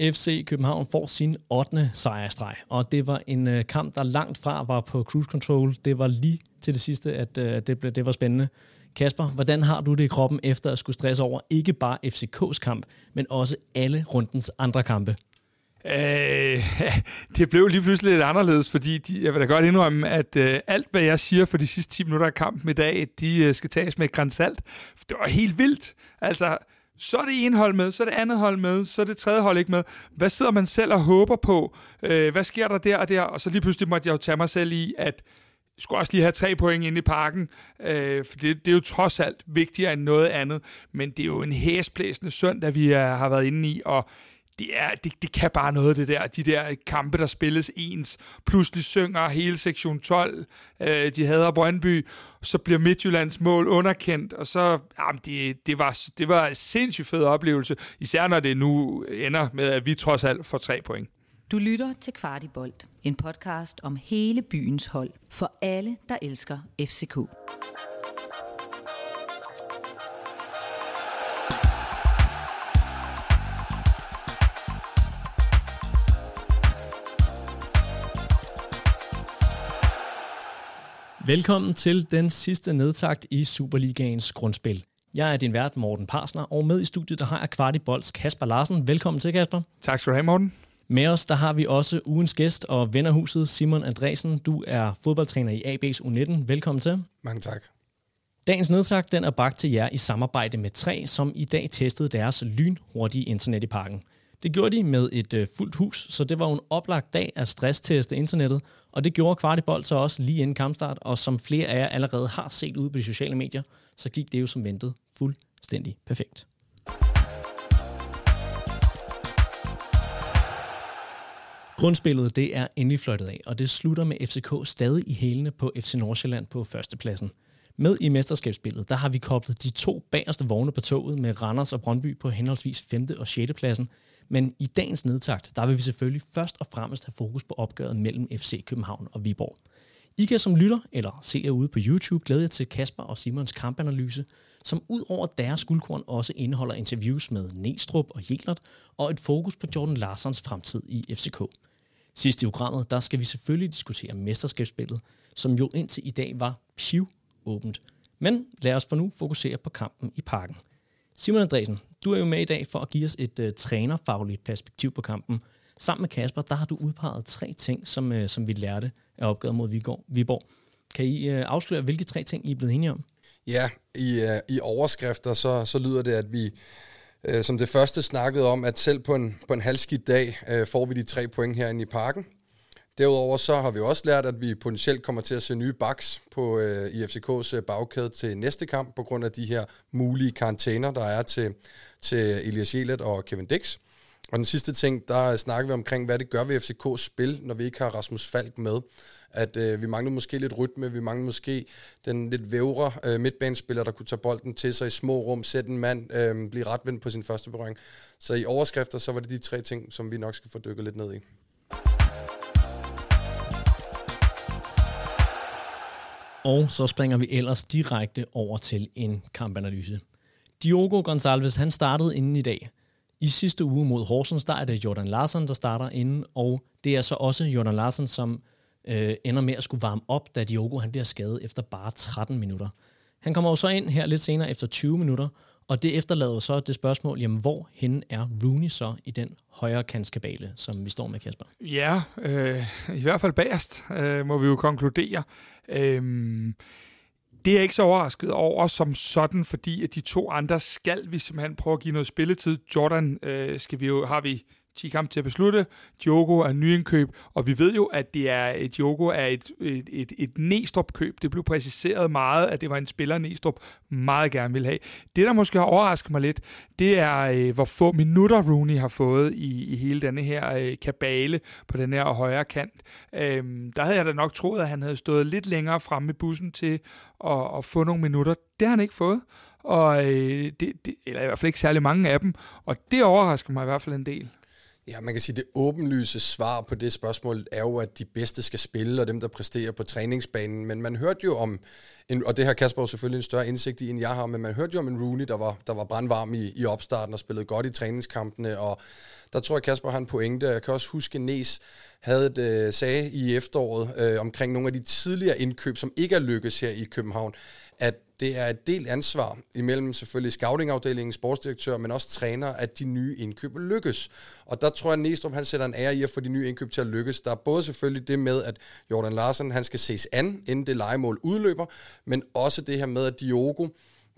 FC København får sin 8. sejrstreg, og det var en øh, kamp, der langt fra var på cruise control. Det var lige til det sidste, at øh, det, blev, det var spændende. Kasper, hvordan har du det i kroppen efter at skulle stresse over ikke bare FCK's kamp, men også alle rundens andre kampe? Øh, det blev lige pludselig lidt anderledes, fordi de, jeg vil da godt indrømme, at øh, alt, hvad jeg siger for de sidste 10 minutter af kampen i dag, de øh, skal tages med et salt. Det var helt vildt. Altså, så er det ene hold med, så er det andet hold med, så er det tredje hold ikke med. Hvad sidder man selv og håber på? Øh, hvad sker der der og der? Og så lige pludselig måtte jeg jo tage mig selv i, at jeg skulle også lige have tre point ind i parken, øh, for det, det er jo trods alt vigtigere end noget andet. Men det er jo en hæsblæsende søndag, vi er, har været inde i, og det, er, det, det kan bare noget, det der. De der kampe, der spilles ens. Pludselig synger hele sektion 12. Øh, de hader Brøndby. Så bliver Midtjyllands mål underkendt. Og så, jamen, det, det, var, det var en sindssygt fed oplevelse. Især når det nu ender med, at vi trods alt får tre point. Du lytter til Kvartibolt. En podcast om hele byens hold. For alle, der elsker FCK. Velkommen til den sidste nedtakt i Superligaens grundspil. Jeg er din vært, Morten Parsner, og med i studiet der har jeg Kvartibolds Kasper Larsen. Velkommen til, Kasper. Tak skal du have, Morten. Med os der har vi også ugens gæst og vennerhuset Simon Andresen. Du er fodboldtræner i AB's U19. Velkommen til. Mange tak. Dagens nedtakt den er bragt til jer i samarbejde med tre, som i dag testede deres lynhurtige internet i parken. Det gjorde de med et øh, fuldt hus, så det var en oplagt dag at stressteste internettet, og det gjorde Kvartibold så også lige inden kampstart, og som flere af jer allerede har set ud på de sociale medier, så gik det jo som ventet fuldstændig perfekt. Grundspillet det er endelig fløjtet af, og det slutter med FCK stadig i hælene på FC Nordsjælland på førstepladsen. Med i mesterskabsspillet, der har vi koblet de to bagerste vogne på toget med Randers og Brøndby på henholdsvis 5. og 6. pladsen, men i dagens nedtakt, der vil vi selvfølgelig først og fremmest have fokus på opgøret mellem FC København og Viborg. I kan som lytter eller ser ude på YouTube glæde jer til Kasper og Simons kampanalyse, som ud over deres guldkorn også indeholder interviews med Næstrup og Jelert og et fokus på Jordan Larsons fremtid i FCK. Sidst i programmet, der skal vi selvfølgelig diskutere mesterskabsspillet, som jo indtil i dag var piv åbent. Men lad os for nu fokusere på kampen i parken. Simon Andresen, du er jo med i dag for at give os et øh, trænerfagligt perspektiv på kampen. Sammen med Kasper, der har du udpeget tre ting, som, øh, som vi lærte af opgaven mod Viborg. Kan I øh, afsløre, hvilke tre ting I er blevet enige om? Ja, i, øh, i overskrifter, så, så lyder det, at vi øh, som det første snakkede om, at selv på en, på en halvskidt dag øh, får vi de tre point herinde i parken. Derudover så har vi også lært, at vi potentielt kommer til at se nye backs på, øh, i FCK's øh, bagkæde til næste kamp, på grund af de her mulige karantæner, der er til, til Elias Jelet og Kevin Dix. Og den sidste ting, der snakker vi omkring, hvad det gør ved FCK's spil, når vi ikke har Rasmus Falk med. At øh, vi mangler måske lidt rytme, vi mangler måske den lidt vævre øh, midtbanespiller, der kunne tage bolden til sig i små rum, sætte en mand, øh, blive retvendt på sin første berøring. Så i overskrifter, så var det de tre ting, som vi nok skal få dykket lidt ned i. Og så springer vi ellers direkte over til en kampanalyse. Diogo Gonçalves, han startede inden i dag. I sidste uge mod Horsens, der er det Jordan Larsen, der starter inden, og det er så også Jordan Larsen, som øh, ender med at skulle varme op, da Diogo han bliver skadet efter bare 13 minutter. Han kommer jo så ind her lidt senere efter 20 minutter, og det efterlader så det spørgsmål, jamen hvor hen er Rooney så i den højre kantskabale, som vi står med, Kasper? Ja, øh, i hvert fald bagerst, øh, må vi jo konkludere. Øh, det er jeg ikke så overrasket over som sådan, fordi at de to andre skal vi simpelthen prøve at give noget spilletid. Jordan øh, skal vi jo, har vi 10 kampe til at beslutte. Diogo er nyindkøb, og vi ved jo, at det er, øh, Diogo er et, et, et, et Næstrup-køb. Det blev præciseret meget, at det var en spiller, Næstrup meget gerne vil have. Det, der måske har overrasket mig lidt, det er, øh, hvor få minutter Rooney har fået i, i hele denne her øh, kabale på den her højre kant. Øhm, der havde jeg da nok troet, at han havde stået lidt længere fremme i bussen til at, at få nogle minutter. Det har han ikke fået og øh, det, det, eller i hvert fald ikke særlig mange af dem, og det overrasker mig i hvert fald en del. Ja, man kan sige, at det åbenlyse svar på det spørgsmål er jo, at de bedste skal spille, og dem, der præsterer på træningsbanen. Men man hørte jo om, en, og det har Kasper selvfølgelig en større indsigt i, end jeg har, men man hørte jo om en Rooney, der var, der var brandvarm i, i opstarten og spillede godt i træningskampene, og der tror jeg, Kasper har en pointe. Jeg kan også huske, at Næs havde et, øh, sagde i efteråret øh, omkring nogle af de tidligere indkøb, som ikke er lykkes her i København, at det er et delt ansvar imellem selvfølgelig scoutingafdelingen, sportsdirektør, men også træner, at de nye indkøb lykkes. Og der tror jeg, at Næstrup han sætter en ære i at få de nye indkøb til at lykkes. Der er både selvfølgelig det med, at Jordan Larsen han skal ses an, inden det legemål udløber, men også det her med, at Diogo,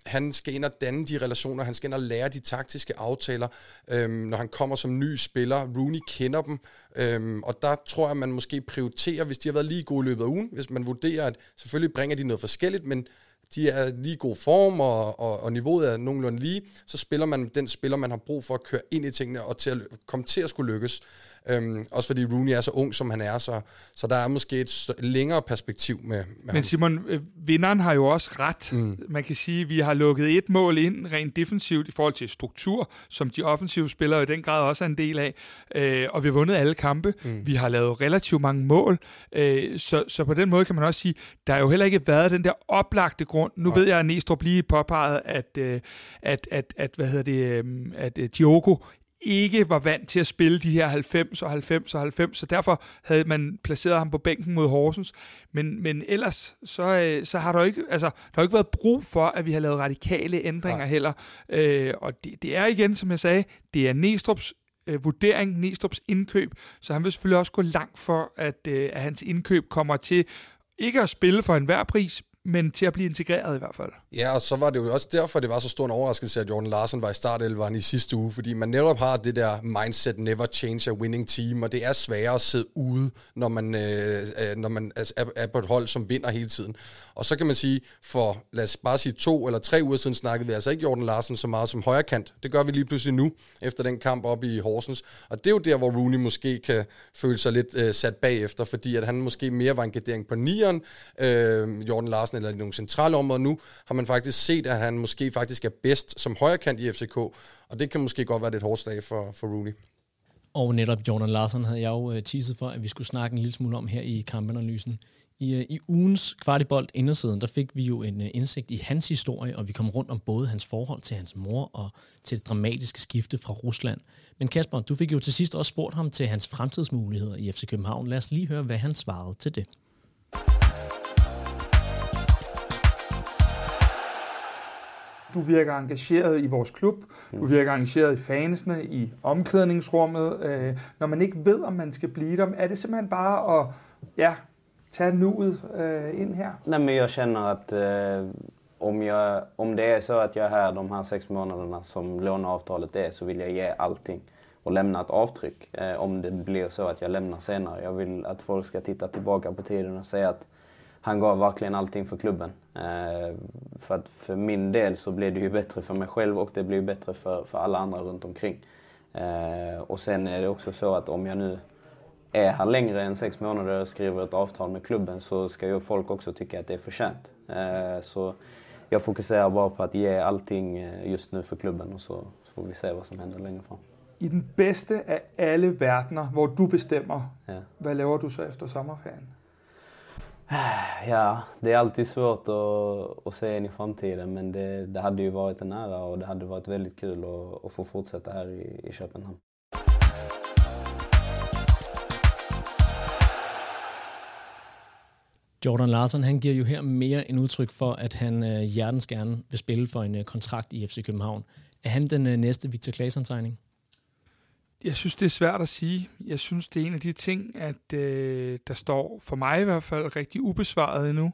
han skal ind og danne de relationer, han skal ind og lære de taktiske aftaler, øhm, når han kommer som ny spiller. Rooney kender dem, øhm, og der tror jeg, man måske prioriterer, hvis de har været lige gode i løbet af ugen, hvis man vurderer, at selvfølgelig bringer de noget forskelligt, men de er lige god form, og, og, og niveauet er nogenlunde lige, så spiller man den spiller, man har brug for at køre ind i tingene, og til at komme til at skulle lykkes. Øhm, også fordi Rooney er så ung, som han er, så, så der er måske et længere perspektiv med, med Men ham. Simon, øh, vinderen har jo også ret. Mm. Man kan sige, at vi har lukket et mål ind rent defensivt i forhold til struktur, som de offensive spillere i den grad også er en del af. Øh, og vi har vundet alle kampe. Mm. Vi har lavet relativt mange mål. Øh, så, så på den måde kan man også sige, der har jo heller ikke været den der oplagte grund. Nu Nej. ved jeg, at Næstrup lige påpeget, at, øh, at, at, at, hvad hedder det, øh, at øh, Diogo ikke var vant til at spille de her 90 og 90 og 90, så derfor havde man placeret ham på bænken mod Horsens. Men, men ellers, så, øh, så har der jo ikke, altså, der har ikke været brug for, at vi har lavet radikale ændringer Nej. heller. Øh, og det, det er igen, som jeg sagde, det er Næstrup's øh, vurdering, Næstrup's indkøb, så han vil selvfølgelig også gå langt for, at, øh, at hans indkøb kommer til ikke at spille for enhver pris, men til at blive integreret i hvert fald. Ja, og så var det jo også derfor, det var så stor en overraskelse, at Jordan Larsen var i startelveren i sidste uge, fordi man netop har det der mindset, never change a winning team, og det er sværere at sidde ude, når man, øh, øh når man er, er på et hold, som vinder hele tiden. Og så kan man sige, for lad os bare sige to eller tre uger siden snakkede vi altså ikke Jordan Larsen så meget som højrekant. Det gør vi lige pludselig nu, efter den kamp op i Horsens. Og det er jo der, hvor Rooney måske kan føle sig lidt øh, sat bagefter, fordi at han måske mere var en gardering på nieren, øh, Jordan Larsen, eller i nogle centrale områder nu, har man faktisk set, at han måske faktisk er bedst som højrekant i FCK, og det kan måske godt være lidt hårdt slag for, for Rooney. Og netop Jordan Larsen havde jeg jo øh, teaset for, at vi skulle snakke en lille smule om her i kampanalysen. I, øh, I ugens kvartibolt indersiden, der fik vi jo en øh, indsigt i hans historie, og vi kom rundt om både hans forhold til hans mor og til det dramatiske skifte fra Rusland. Men Kasper, du fik jo til sidst også spurgt ham til hans fremtidsmuligheder i FC København. Lad os lige høre, hvad han svarede til det. Du virker engageret i vores klub, du virker engageret i fansene, i omklædningsrummet. Øh, når man ikke ved, om man skal blive der, er det simpelthen bare at ja, tage nuet øh, ind her? Nej, men jag känner att eh, om, jag, om det är så att jag är här de här sex månaderna som låneavtalet är så vill jag ge allting och lämna ett avtryck. Eh, om det blir så att jag lämnar senare. Jag vill att folk ska titta tillbaka på tiden och säga att han gav verkligen allting för klubben. Eh, för att för min del så blir det ju bättre för mig själv och det blir bättre för, för alla andra runt omkring. Eh, och sen är det också så att om jag nu är här längre än sex månader och skriver ett avtal med klubben så ska ju folk också tycka att det är förtjänt. Eh, så jag fokuserar bara på att ge allting eh, just nu för klubben och så, så får vi se vad som händer längre fram. I den bedste af alle verdener, hvor du bestemmer, ja. hvad laver du så efter sommerferien? Ja, det är alltid svårt att, att se in i framtiden men det, det hade ju varit en ära och det hade varit väldigt kul att, att få fortsätta här i, i Köpenhamn. Jordan Larsen han giver jo her mere en udtryk for, at han øh, hjertens gerne vil spille for en øh, kontrakt i FC København. Er han den øh, næste Victor Claesson-tegning? Jeg synes, det er svært at sige. Jeg synes, det er en af de ting, at øh, der står for mig i hvert fald rigtig ubesvaret endnu.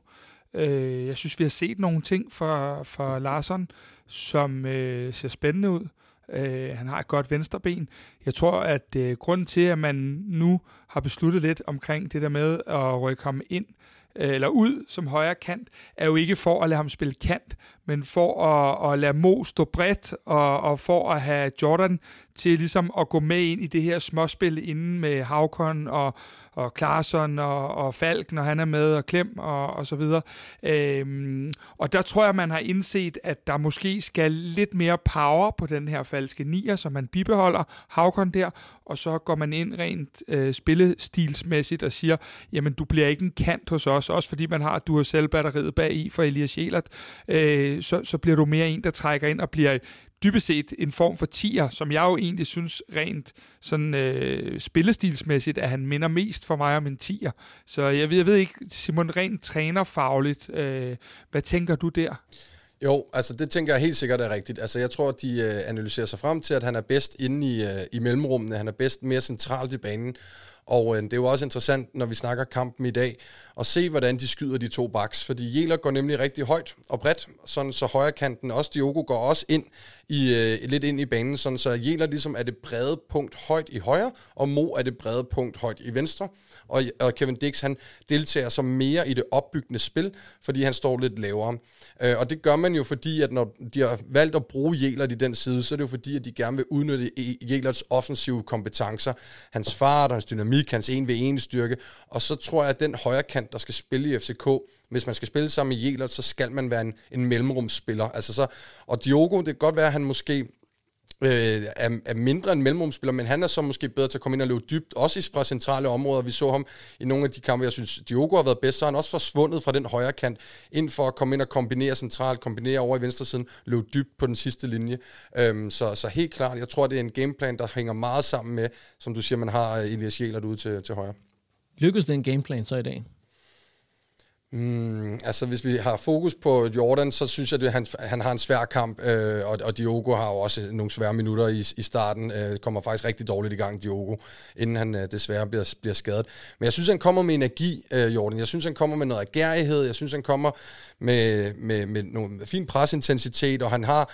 Øh, jeg synes, vi har set nogle ting fra, fra Larsson, som øh, ser spændende ud. Øh, han har et godt venstreben. Jeg tror, at øh, grunden til, at man nu har besluttet lidt omkring det der med at rykke ham ind, øh, Øh, eller ud som højre kant, er jo ikke for at lade ham spille kant, men for at, at lade Mo stå bredt, og, og for at have Jordan til ligesom at gå med ind i det her småspil inden med Havkon og, og Klarsson og, og Falk, når han er med, og Klem og, og så videre. Øhm, og der tror jeg, man har indset, at der måske skal lidt mere power på den her falske nier, som man bibeholder Havkon der, og så går man ind rent øh, spillestilsmæssigt og siger, jamen du bliver ikke en kant hos os, også fordi man har du har selv batteriet bag i for Elias Jelert, øh, så, så bliver du mere en, der trækker ind og bliver dybest set en form for tier, som jeg jo egentlig synes rent sådan øh, spillestilsmæssigt, at han minder mest for mig om en tier. Så jeg ved, jeg ved ikke, Simon, rent trænerfagligt, øh, hvad tænker du der? Jo, altså det tænker jeg helt sikkert er rigtigt. Altså jeg tror, at de øh, analyserer sig frem til, at han er bedst inde i, øh, i mellemrummene. Han er bedst mere centralt i banen. Og øh, det er jo også interessant, når vi snakker kampen i dag, at se, hvordan de skyder de to baks. Fordi Jæler går nemlig rigtig højt og bredt, sådan så højre kanten, også Diogo går også ind i, øh, lidt ind i banen, sådan så Jæler ligesom er det brede punkt højt i højre, og Mo er det brede punkt højt i venstre. Og, og Kevin Dix, han deltager så mere i det opbyggende spil, fordi han står lidt lavere. Øh, og det gør man jo, fordi at når de har valgt at bruge Jelert i den side, så er det jo fordi, at de gerne vil udnytte e- Jelerts offensive kompetencer, hans fart, hans dynamik, hans en ved en styrke, og så tror jeg, at den højre kant, der skal spille i FCK, hvis man skal spille sammen med Jelert, så skal man være en, en mellemrumsspiller. Altså så, og Diogo, det kan godt være, at han måske øh, er, er mindre en mellemrumspiller, men han er så måske bedre til at komme ind og løbe dybt, også fra centrale områder. Vi så ham i nogle af de kampe, jeg synes, Diogo har været bedst, så er han også forsvundet fra den højre kant, ind for at komme ind og kombinere centralt, kombinere over i venstre siden, løbe dybt på den sidste linje. Øhm, så, så helt klart, jeg tror, det er en gameplan, der hænger meget sammen med, som du siger, man har øh, Elias Jælert ude til, til højre. Lykkedes den gameplan så i dag? Mm, altså hvis vi har fokus på Jordan, så synes jeg, at han, han har en svær kamp, øh, og, og Diogo har jo også nogle svære minutter i, i starten, øh, kommer faktisk rigtig dårligt i gang, Diogo, inden han øh, desværre bliver, bliver skadet. Men jeg synes, han kommer med energi, øh, Jordan. Jeg synes, han kommer med noget agerighed, jeg synes, han kommer med, med, med nogle fin presintensitet, og han har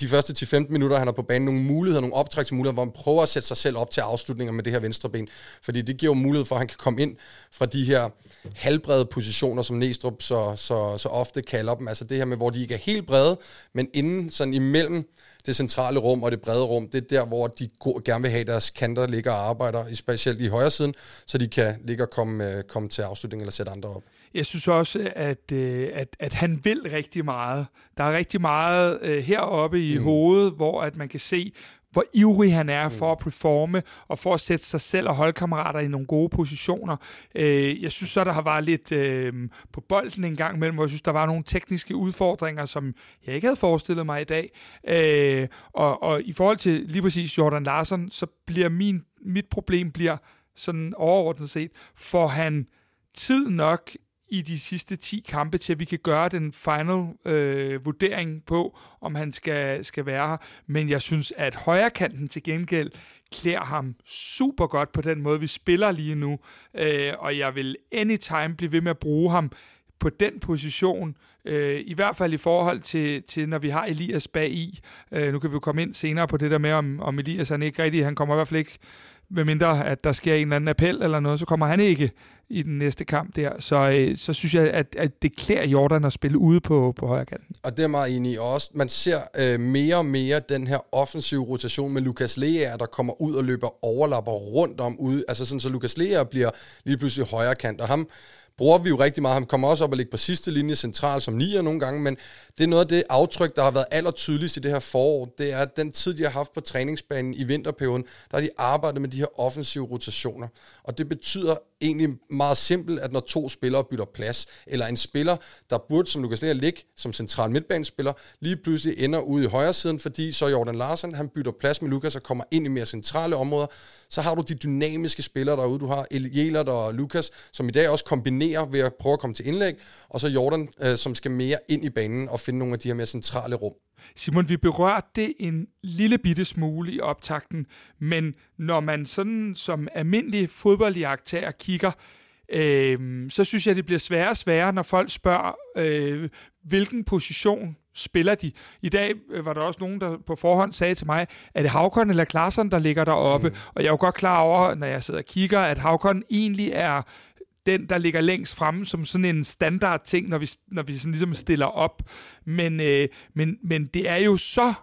de første 10-15 minutter, han er på banen, nogle muligheder, nogle optræksmuligheder, hvor han prøver at sætte sig selv op til afslutninger med det her venstre ben. Fordi det giver jo mulighed for, at han kan komme ind fra de her halvbrede positioner, som Næstrup så, så, så ofte kalder dem. Altså det her med, hvor de ikke er helt brede, men inden sådan imellem det centrale rum og det brede rum, det er der, hvor de gerne vil have deres kanter ligger og arbejder, specielt i højre siden, så de kan ligge og komme, øh, komme til afslutning eller sætte andre op. Jeg synes også, at, øh, at, at han vil rigtig meget. Der er rigtig meget øh, heroppe i mm. hovedet, hvor at man kan se, hvor ivrig han er for at mm. performe, og for at sætte sig selv og holdkammerater i nogle gode positioner. Øh, jeg synes så, der har været lidt øh, på bolden en gang imellem, hvor jeg synes, der var nogle tekniske udfordringer, som jeg ikke havde forestillet mig i dag. Øh, og, og i forhold til lige præcis Jordan Larsen, så bliver min, mit problem bliver sådan overordnet set, for han tid nok i de sidste 10 kampe, til at vi kan gøre den final øh, vurdering på, om han skal, skal være her. Men jeg synes, at højrekanten til gengæld klæder ham super godt på den måde, vi spiller lige nu. Øh, og jeg vil anytime blive ved med at bruge ham på den position, øh, i hvert fald i forhold til, til når vi har Elias bag i. Øh, nu kan vi jo komme ind senere på det der med, om, om Elias han ikke rigtig, han kommer i hvert fald ikke medmindre at der sker en eller anden appel eller noget, så kommer han ikke i den næste kamp der. Så, øh, så synes jeg, at, at det klæder Jordan at spille ude på, på højre kanten. Og det er meget enig i også. Man ser øh, mere og mere den her offensive rotation med Lukas Lea, der kommer ud og løber overlapper rundt om ude. Altså sådan, så Lukas Lea bliver lige pludselig højre kant, og ham bruger vi jo rigtig meget. Han kommer også op og ligger på sidste linje central som nier nogle gange, men det er noget af det aftryk, der har været allertydeligst i det her forår. Det er, at den tid, de har haft på træningsbanen i vinterperioden, der har de arbejdet med de her offensive rotationer. Og det betyder egentlig meget simpelt, at når to spillere bytter plads, eller en spiller, der burde, som Lukas Lea, ligge som central midtbanespiller, lige pludselig ender ude i højre siden, fordi så Jordan Larsen, han bytter plads med Lukas og kommer ind i mere centrale områder, så har du de dynamiske spillere derude. Du har Jelert og Lukas, som i dag også kombinerer ved at prøve at komme til indlæg, og så Jordan, øh, som skal mere ind i banen og finde nogle af de her mere centrale rum. Simon, vi berørte det en lille bitte smule i optakten, men når man sådan som almindelig fodboldjagttager kigger, øh, så synes jeg, det bliver sværere og sværere, når folk spørger, øh, hvilken position spiller de. I dag øh, var der også nogen, der på forhånd sagde til mig, er det Havkon eller Klaarsson, der ligger deroppe? Mm. Og jeg er jo godt klar over, når jeg sidder og kigger, at Havkon egentlig er den, der ligger længst fremme som sådan en standard ting, når vi, når vi sådan ligesom stiller op. Men, øh, men, men det er jo så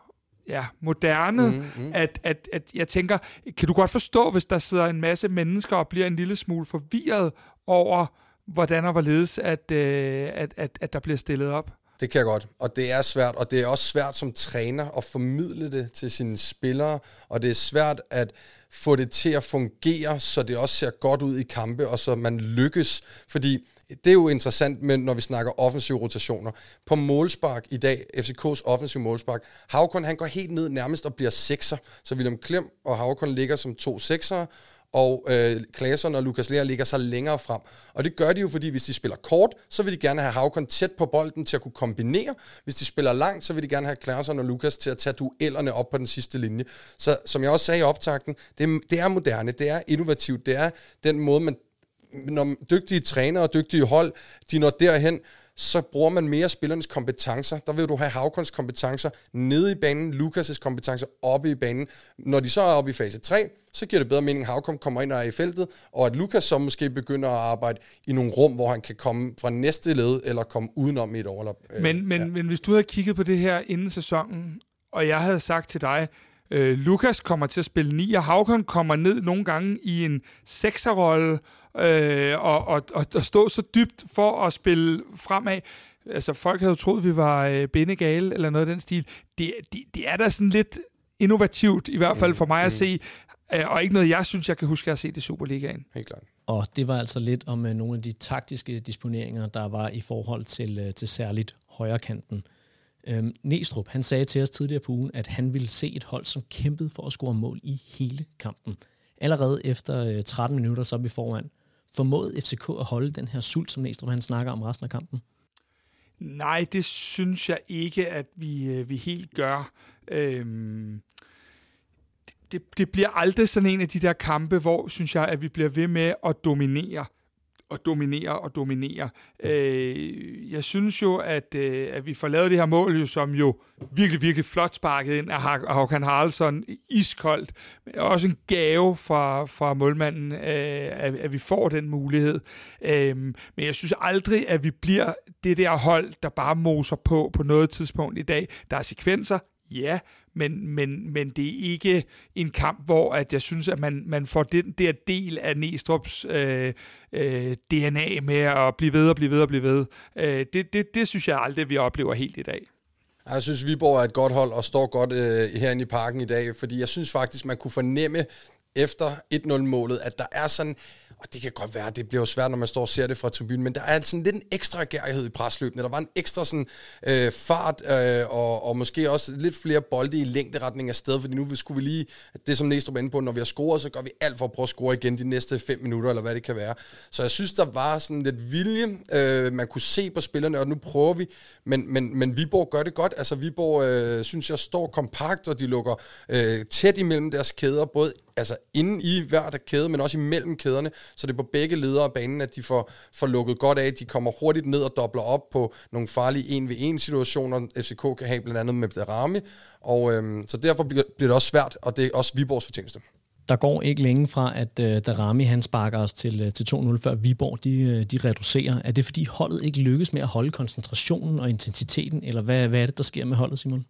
ja, moderne, mm, mm. At, at, at jeg tænker, kan du godt forstå, hvis der sidder en masse mennesker og bliver en lille smule forvirret over, hvordan og hvorledes, at, øh, at, at, at der bliver stillet op? Det kan jeg godt, og det er svært, og det er også svært som træner at formidle det til sine spillere, og det er svært at få det til at fungere, så det også ser godt ud i kampe, og så man lykkes, fordi det er jo interessant, men når vi snakker offensive rotationer. På målspark i dag, FCK's offensive målspark, Havkon han går helt ned nærmest og bliver sekser. Så William Klem og Havkon ligger som to seksere, og øh, Klaasen og Lukas Lea ligger så længere frem. Og det gør de jo, fordi hvis de spiller kort, så vil de gerne have Havkon tæt på bolden til at kunne kombinere. Hvis de spiller langt, så vil de gerne have Klaasen og Lukas til at tage duellerne op på den sidste linje. Så som jeg også sagde i optakten, det, det er moderne, det er innovativt, det er den måde, man når dygtige trænere og dygtige hold, de når derhen, så bruger man mere spillernes kompetencer. Der vil du have Havkons kompetencer nede i banen, Lukas' kompetencer oppe i banen. Når de så er oppe i fase 3, så giver det bedre mening, at Havkon kommer ind og er i feltet, og at Lukas så måske begynder at arbejde i nogle rum, hvor han kan komme fra næste led, eller komme udenom i et overlap. Øh, men, men, ja. men hvis du havde kigget på det her inden sæsonen, og jeg havde sagt til dig, øh, Lukas kommer til at spille 9, og Havkon kommer ned nogle gange i en sekserrolle, øh, og, og, og, og stå så dybt for at spille fremad. Altså, folk havde jo troet, vi var øh, bindegale eller noget af den stil. Det, det, det er da sådan lidt innovativt, i hvert fald for mig at mm. se, øh, og ikke noget, jeg synes, jeg kan huske at have set i Superligaen. Helt klart. Og det var altså lidt om uh, nogle af de taktiske disponeringer, der var i forhold til, uh, til særligt højrekanten. Øhm, Næstrup, han sagde til os tidligere på ugen, at han ville se et hold, som kæmpede for at score mål i hele kampen. Allerede efter uh, 13 minutter, så er vi foran formået FCK at holde den her sult, som Næstrup han snakker om resten af kampen? Nej, det synes jeg ikke, at vi, øh, vi helt gør. Øhm, det, det bliver aldrig sådan en af de der kampe, hvor, synes jeg, at vi bliver ved med at dominere og dominere og dominere. Øh, jeg synes jo, at, øh, at vi får lavet det her mål, jo, som jo virkelig, virkelig flot sparket ind af Håkan Haraldsson, iskoldt, men også en gave fra, fra målmanden, øh, at, at vi får den mulighed. Øh, men jeg synes aldrig, at vi bliver det der hold, der bare moser på på noget tidspunkt i dag. Der er sekvenser, ja, men, men, men det er ikke en kamp, hvor at jeg synes, at man, man får den der del af Næstrup's øh, øh, DNA med at blive ved og blive ved og blive ved. Øh, det, det, det synes jeg aldrig, vi oplever helt i dag. Jeg synes, Viborg er et godt hold og står godt øh, herinde i parken i dag, fordi jeg synes faktisk, man kunne fornemme efter 1-0-målet, at der er sådan og det kan godt være, det bliver jo svært, når man står og ser det fra tribunen, men der er sådan lidt en ekstra gærighed i presløbene. Der var en ekstra sådan, øh, fart, øh, og, og måske også lidt flere bolde i længderetning af sted, fordi nu skulle vi lige, det som Næstrup er inde på, når vi har scoret, så gør vi alt for at prøve at score igen de næste fem minutter, eller hvad det kan være. Så jeg synes, der var sådan lidt vilje, øh, man kunne se på spillerne, og nu prøver vi, men, men, men Viborg gør det godt. Altså Viborg, øh, synes jeg, står kompakt, og de lukker øh, tæt imellem deres kæder, både altså inden i hver der kæde, men også imellem kæderne, så det er på begge ledere af banen, at de får, får lukket godt af. De kommer hurtigt ned og dobler op på nogle farlige 1v1 situationer, FCK kan have blandt andet med Darami, og øhm, så derfor bliver det også svært, og det er også Viborgs fortjeneste. Der går ikke længe fra, at øh, Darami han sparker os til, øh, til 2-0, før Viborg de, øh, de reducerer. Er det fordi holdet ikke lykkes med at holde koncentrationen og intensiteten, eller hvad, hvad er det, der sker med holdet, Simon?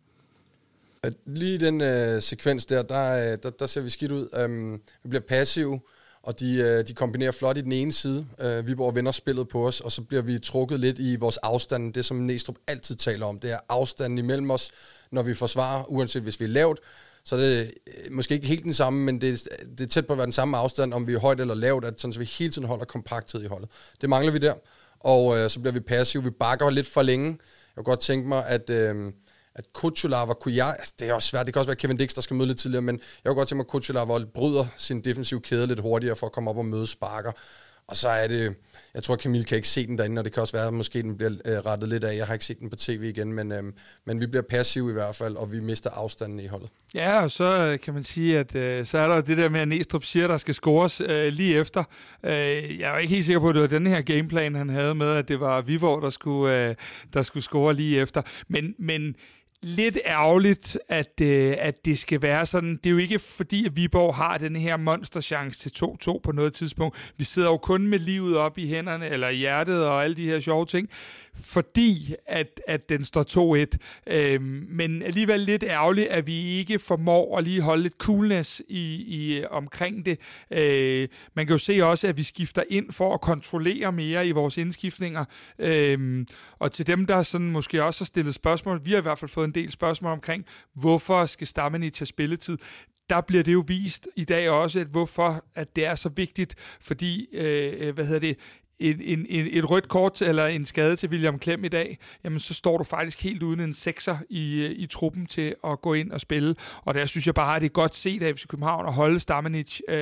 At lige den øh, sekvens der, der, øh, der, der ser vi skidt ud. Øhm, vi bliver passive, og de, øh, de kombinerer flot i den ene side. Øh, vi Viborg vender spillet på os, og så bliver vi trukket lidt i vores afstand. Det, som Næstrup altid taler om, det er afstanden imellem os, når vi forsvarer, uanset hvis vi er lavt. Så det er måske ikke helt den samme, men det, det er tæt på at være den samme afstand, om vi er højt eller lavt, at sådan, så vi hele tiden holder kompakthed i holdet. Det mangler vi der, og øh, så bliver vi passive. Vi bakker lidt for længe. Jeg kunne godt tænke mig, at... Øh, at Kuchulava kunne jeg, altså det er også svært, det kan også være Kevin Dix, der skal møde lidt tidligere, men jeg kunne godt tænke mig, at Kuchulava bryder sin defensive kæde lidt hurtigere for at komme op og møde sparker. Og så er det, jeg tror, Camille kan ikke se den derinde, og det kan også være, at måske den bliver øh, rettet lidt af. Jeg har ikke set den på tv igen, men, øh, men vi bliver passive i hvert fald, og vi mister afstanden i holdet. Ja, og så øh, kan man sige, at øh, så er der det der med, at Næstrup siger, at der skal scores øh, lige efter. Øh, jeg er ikke helt sikker på, at det var den her gameplan, han havde med, at det var Vivor, der skulle, øh, der skulle score lige efter. Men, men lidt ærgerligt, at, øh, at det skal være sådan. Det er jo ikke fordi, at Viborg har den her monsterchance til 2-2 på noget tidspunkt. Vi sidder jo kun med livet op i hænderne, eller i hjertet og alle de her sjove ting fordi at, at den står 2-1. Øhm, men alligevel lidt ærgerligt, at vi ikke formår at lige holde lidt coolness i, i øh, omkring det. Øh, man kan jo se også, at vi skifter ind for at kontrollere mere i vores indskiftninger. Øhm, og til dem, der sådan måske også har stillet spørgsmål, vi har i hvert fald fået en del spørgsmål omkring, hvorfor skal Stammen tage spilletid? der bliver det jo vist i dag også, at hvorfor at det er så vigtigt, fordi, øh, øh hvad hedder det, et, en, en, et rødt kort eller en skade til William Klem i dag, jamen så står du faktisk helt uden en sekser i, øh, i truppen til at gå ind og spille. Og der synes jeg bare, at det er godt set af FC København at holde Stamenic. Øh,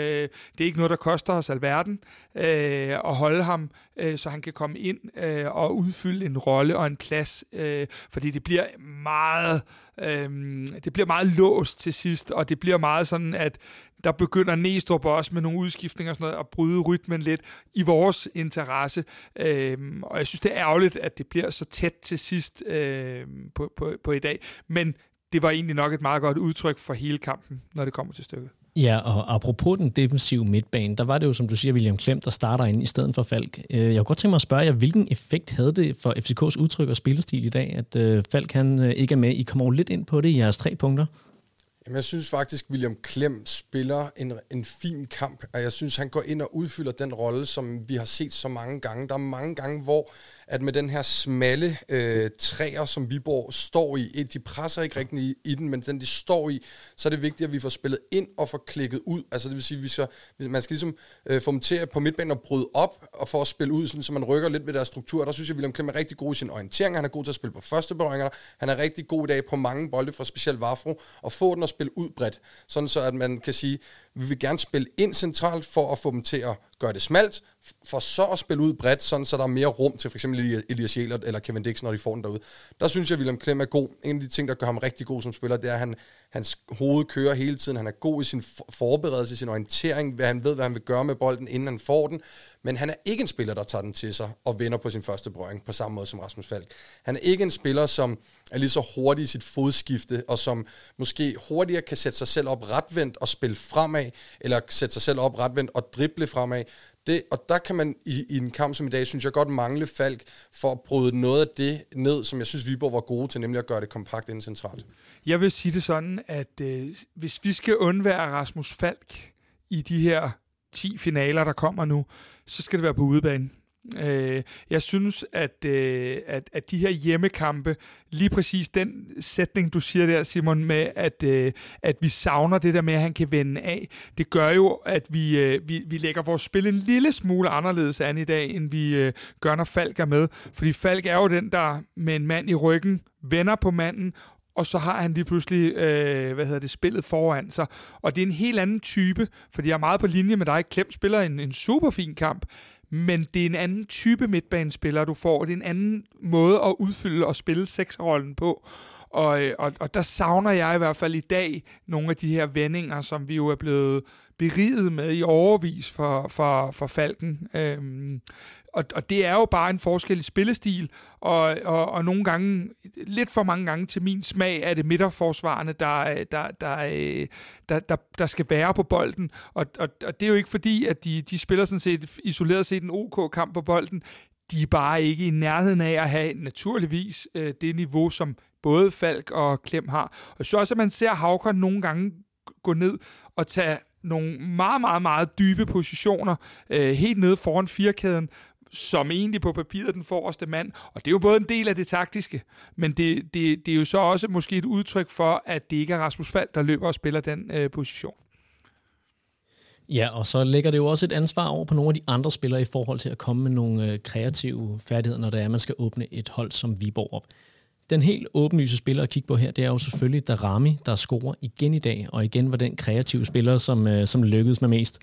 det er ikke noget, der koster os alverden øh, at holde ham, øh, så han kan komme ind øh, og udfylde en rolle og en plads. Øh, fordi det bliver meget... øhm, det bliver meget låst til sidst, og det bliver meget sådan, at der begynder Næstrup også med nogle udskiftninger og sådan noget, at bryde rytmen lidt i vores interesse. Øhm, og jeg synes, det er ærgerligt, at det bliver så tæt til sidst øhm, på, på, på i dag. Men det var egentlig nok et meget godt udtryk for hele kampen, når det kommer til stykket. Ja, og apropos den defensive midtbane, der var det jo, som du siger, William Klem, der starter ind i stedet for Falk. Øh, jeg kunne godt tænke mig at spørge jer, hvilken effekt havde det for FCK's udtryk og spillestil i dag, at øh, Falk han øh, ikke er med? I kommer jo lidt ind på det i jeres tre punkter. Jamen, jeg synes faktisk, William Klem spiller en, en fin kamp, og jeg synes, han går ind og udfylder den rolle, som vi har set så mange gange. Der er mange gange, hvor at med den her smalle øh, træer, som Viborg står i, de presser ikke rigtig i, i den, men den de står i, så er det vigtigt, at vi får spillet ind og får klikket ud. Altså det vil sige, at vi så, man skal ligesom øh, få dem til på midtbanen og bryde op og få at spille ud, sådan, så man rykker lidt ved deres struktur. Der synes jeg, at William Klem er rigtig god i sin orientering. Han er god til at spille på første berøringer. Han er rigtig god i dag på mange bolde fra specielt Vafro, og få den at spille ud bredt. Sådan så, at man kan sige, vi vil gerne spille ind centralt for at få dem til at gøre det smalt, for så at spille ud bredt, sådan så der er mere rum til f.eks. Elias Jæler eller Kevin Dix, når de får den derude. Der synes jeg, at William Klem er god. En af de ting, der gør ham rigtig god som spiller, det er, at han, hans hoved kører hele tiden. Han er god i sin forberedelse, sin orientering, hvad han ved, hvad han vil gøre med bolden, inden han får den. Men han er ikke en spiller, der tager den til sig og vinder på sin første berøring, på samme måde som Rasmus Falk. Han er ikke en spiller, som er lige så hurtig i sit fodskifte, og som måske hurtigere kan sætte sig selv op retvendt og spille fremad, eller sætte sig selv op retvendt og drible fremad. Det, og der kan man i, i en kamp som i dag, synes jeg godt mangle Falk for at bryde noget af det ned, som jeg synes Viborg var gode til, nemlig at gøre det kompakt inden centralt. Jeg vil sige det sådan, at øh, hvis vi skal undvære Rasmus Falk i de her 10 finaler, der kommer nu, så skal det være på udebane. Øh, jeg synes, at, øh, at, at de her hjemmekampe, lige præcis den sætning, du siger der, Simon, med at, øh, at vi savner det der med, at han kan vende af, det gør jo, at vi, øh, vi, vi lægger vores spil en lille smule anderledes an i dag, end vi øh, gør, når Falk er med. Fordi Falk er jo den, der med en mand i ryggen vender på manden og så har han lige pludselig, øh, hvad hedder det, spillet foran sig. Og det er en helt anden type, fordi jeg er meget på linje med dig. Klem spiller en, en super fin kamp, men det er en anden type midtbanespiller, du får. Det er en anden måde at udfylde og spille seksrollen på. Og, øh, og, og der savner jeg i hvert fald i dag nogle af de her vendinger, som vi jo er blevet beriget med i overvis for, for, for Falken. Øhm, og, og det er jo bare en forskel i spillestil, og, og, og nogle gange, lidt for mange gange til min smag, er det midterforsvarende, der, der, der, øh, der, der, der skal være på bolden. Og, og, og det er jo ikke fordi, at de, de spiller sådan set isoleret set en OK-kamp på bolden. De er bare ikke i nærheden af at have naturligvis øh, det niveau, som både Falk og Klem har. Og så også, at man ser Havkon nogle gange gå ned og tage nogle meget, meget, meget dybe positioner øh, helt nede foran firkæden, som egentlig på papiret den forreste mand. Og det er jo både en del af det taktiske, men det, det, det er jo så også måske et udtryk for, at det ikke er Rasmus Fald, der løber og spiller den øh, position. Ja, og så lægger det jo også et ansvar over på nogle af de andre spillere i forhold til at komme med nogle øh, kreative færdigheder, når det er, at man skal åbne et hold som Viborg op. Den helt åbenlyse spiller at kigge på her, det er jo selvfølgelig Darami, der scorer igen i dag, og igen var den kreative spiller, som, øh, som lykkedes med mest.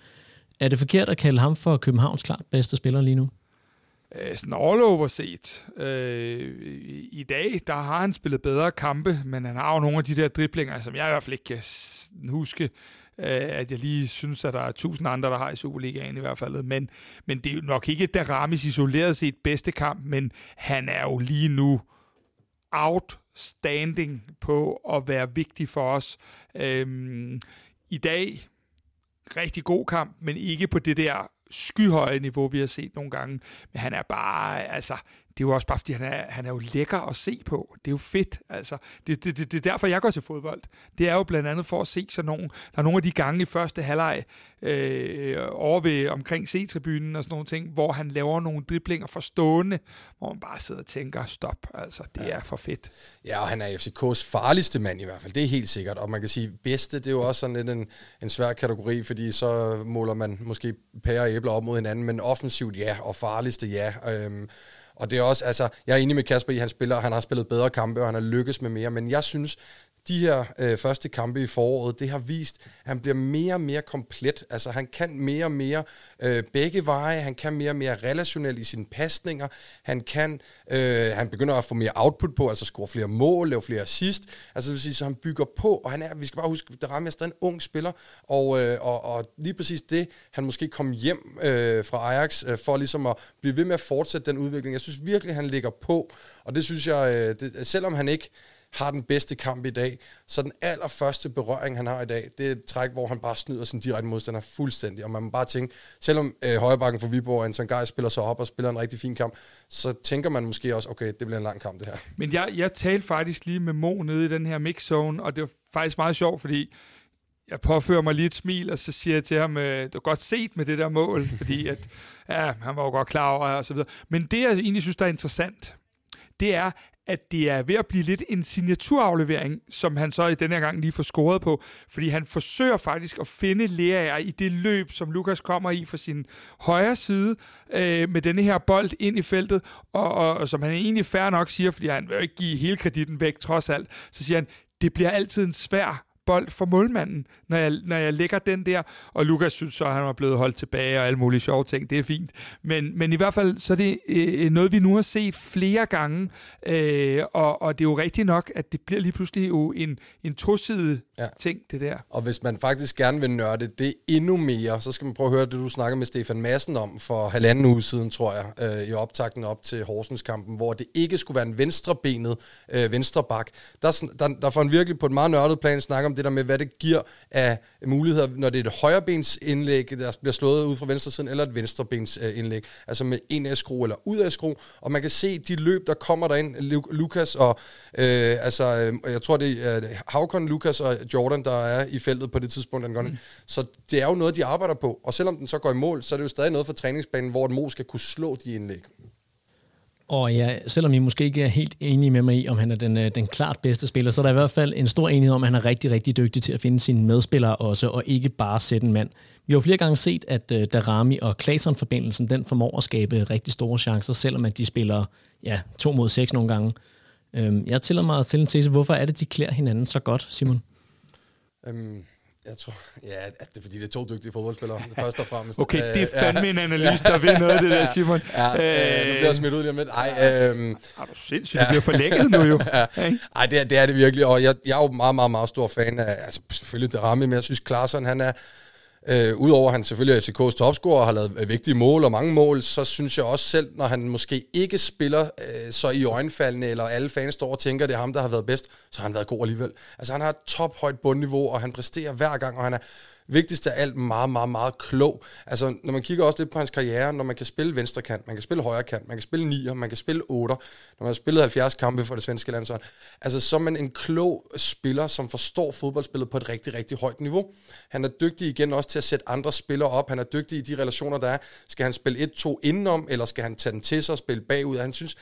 Er det forkert at kalde ham for Københavns klart bedste spiller lige nu? Øh, sådan all over set. Øh, I dag, der har han spillet bedre kampe, men han har jo nogle af de der driblinger, som jeg i hvert fald ikke kan huske, øh, at jeg lige synes, at der er tusind andre, der har i Superligaen i hvert fald. Men, men det er jo nok ikke Daramis isoleret set bedste kamp, men han er jo lige nu outstanding på at være vigtig for os. Øhm, I dag, rigtig god kamp, men ikke på det der skyhøje niveau, vi har set nogle gange. Men han er bare, altså, det er jo også bare, fordi han er, han er jo lækker at se på. Det er jo fedt, altså. Det, det, det, det er derfor, jeg går til fodbold. Det er jo blandt andet for at se sådan nogle, der er nogle af de gange i første halvleg, øh, over ved omkring C-tribunen og sådan nogle ting, hvor han laver nogle driblinger for stående, hvor man bare sidder og tænker, stop, altså, det ja. er for fedt. Ja, og han er FCK's farligste mand i hvert fald, det er helt sikkert. Og man kan sige, bedste, det er jo også sådan lidt en, en svær kategori, fordi så måler man måske pære og æbler op mod hinanden, men offensivt ja, og farligste ja. Øhm, og det er også, altså, jeg er enig med Kasper i, han spiller, han har spillet bedre kampe, og han har lykkes med mere, men jeg synes, de her øh, første kampe i foråret, det har vist, at han bliver mere og mere komplet. Altså han kan mere og mere øh, begge veje, han kan mere og mere relationelt i sine pasninger, han kan, øh, han begynder at få mere output på, altså score flere mål, lave flere assist, altså det vil sige, så han bygger på, og han er, vi skal bare huske, der rammer stadig en ung spiller, og, øh, og, og lige præcis det, han måske kom hjem øh, fra Ajax, øh, for ligesom at blive ved med at fortsætte den udvikling. Jeg synes virkelig, han ligger på, og det synes jeg, øh, det, selvom han ikke har den bedste kamp i dag. Så den allerførste berøring, han har i dag, det er et træk, hvor han bare snyder sin direkte modstander fuldstændig. Og man må bare tænke, selvom øh, højrebakken for Viborg og Anton Geis spiller så op og spiller en rigtig fin kamp, så tænker man måske også, okay, det bliver en lang kamp det her. Men jeg, jeg talte faktisk lige med Mo nede i den her mixzone, og det var faktisk meget sjovt, fordi jeg påfører mig lige et smil, og så siger jeg til ham, øh, det var godt set med det der mål, fordi at, ja, han var jo godt klar over, og så videre. Men det, jeg egentlig synes, der er interessant, det er, at det er ved at blive lidt en signaturaflevering, som han så i denne gang lige får scoret på, fordi han forsøger faktisk at finde Lea i det løb, som Lukas kommer i fra sin højre side, øh, med denne her bold ind i feltet, og, og, og som han egentlig fair nok siger, fordi han vil jo ikke give hele kreditten væk trods alt, så siger han, det bliver altid en svær bold for målmanden, når jeg, når jeg lægger den der. Og Lukas synes så, at han var blevet holdt tilbage og alle mulige sjove ting. Det er fint. Men, men i hvert fald, så er det øh, noget, vi nu har set flere gange. Øh, og, og det er jo rigtigt nok, at det bliver lige pludselig jo en, en tosidig ja. ting, det der. Og hvis man faktisk gerne vil nørde det endnu mere, så skal man prøve at høre det, du snakker med Stefan Madsen om for halvanden uge siden, tror jeg, øh, i optakten op til Horsens-kampen, hvor det ikke skulle være en venstrebenet øh, venstrebak. Der, der, der får han virkelig på et meget nørdet plan snakke om det der med, hvad det giver af muligheder, når det er et højrebens indlæg, der bliver slået ud fra venstre siden, eller et venstrebens øh, indlæg, altså med en af skru eller ud af skru, og man kan se de løb, der kommer derind, Lukas og, øh, altså, øh, jeg tror det er Havkon, Lukas og Jordan, der er i feltet på det tidspunkt, den mm. Så det er jo noget, de arbejder på, og selvom den så går i mål, så er det jo stadig noget for træningsbanen, hvor et Mo skal kunne slå de indlæg. Og ja, selvom I måske ikke er helt enige med mig i, om han er den, øh, den klart bedste spiller, så er der i hvert fald en stor enighed om, at han er rigtig, rigtig dygtig til at finde sine medspillere også, og ikke bare sætte en mand. Vi har jo flere gange set, at uh, Darami og Klaseren-forbindelsen, den formår at skabe rigtig store chancer, selvom at de spiller ja, to mod seks nogle gange. Um, jeg tillader mig til en tese, hvorfor er det, de klæder hinanden så godt, Simon? Um jeg tror, ja, at det er fordi, det er to dygtige fodboldspillere, først og fremmest. Okay, det er fandme en analyse, der vil noget af det der, Simon. Ja, øh, nu bliver jeg smidt ud lige om lidt. Ej, øh, er du sindssygt, ja. det bliver forlænget nu jo. ja. Ej, det er, det er det virkelig, og jeg, jeg er jo meget, meget, meget stor fan af, altså selvfølgelig det ramme, men jeg synes, Klaarsson, han er, Øh, Udover at han selvfølgelig er FCK's topscorer og har lavet vigtige mål og mange mål, så synes jeg også selv, når han måske ikke spiller øh, så i øjenfaldene, eller alle fans står og tænker, at det er ham, der har været bedst, så har han været god alligevel. Altså han har et tophøjt bundniveau, og han præsterer hver gang, og han er vigtigst af alt meget, meget, meget klog. Altså, når man kigger også lidt på hans karriere, når man kan spille venstre kant, man kan spille højre kant, man kan spille nier, man kan spille otter, når man har spillet 70 kampe for det svenske landshold, altså så er man en klog spiller, som forstår fodboldspillet på et rigtig, rigtig højt niveau. Han er dygtig igen også til at sætte andre spillere op, han er dygtig i de relationer, der er. Skal han spille 1-2 indenom, eller skal han tage den til sig og spille bagud? Han synes,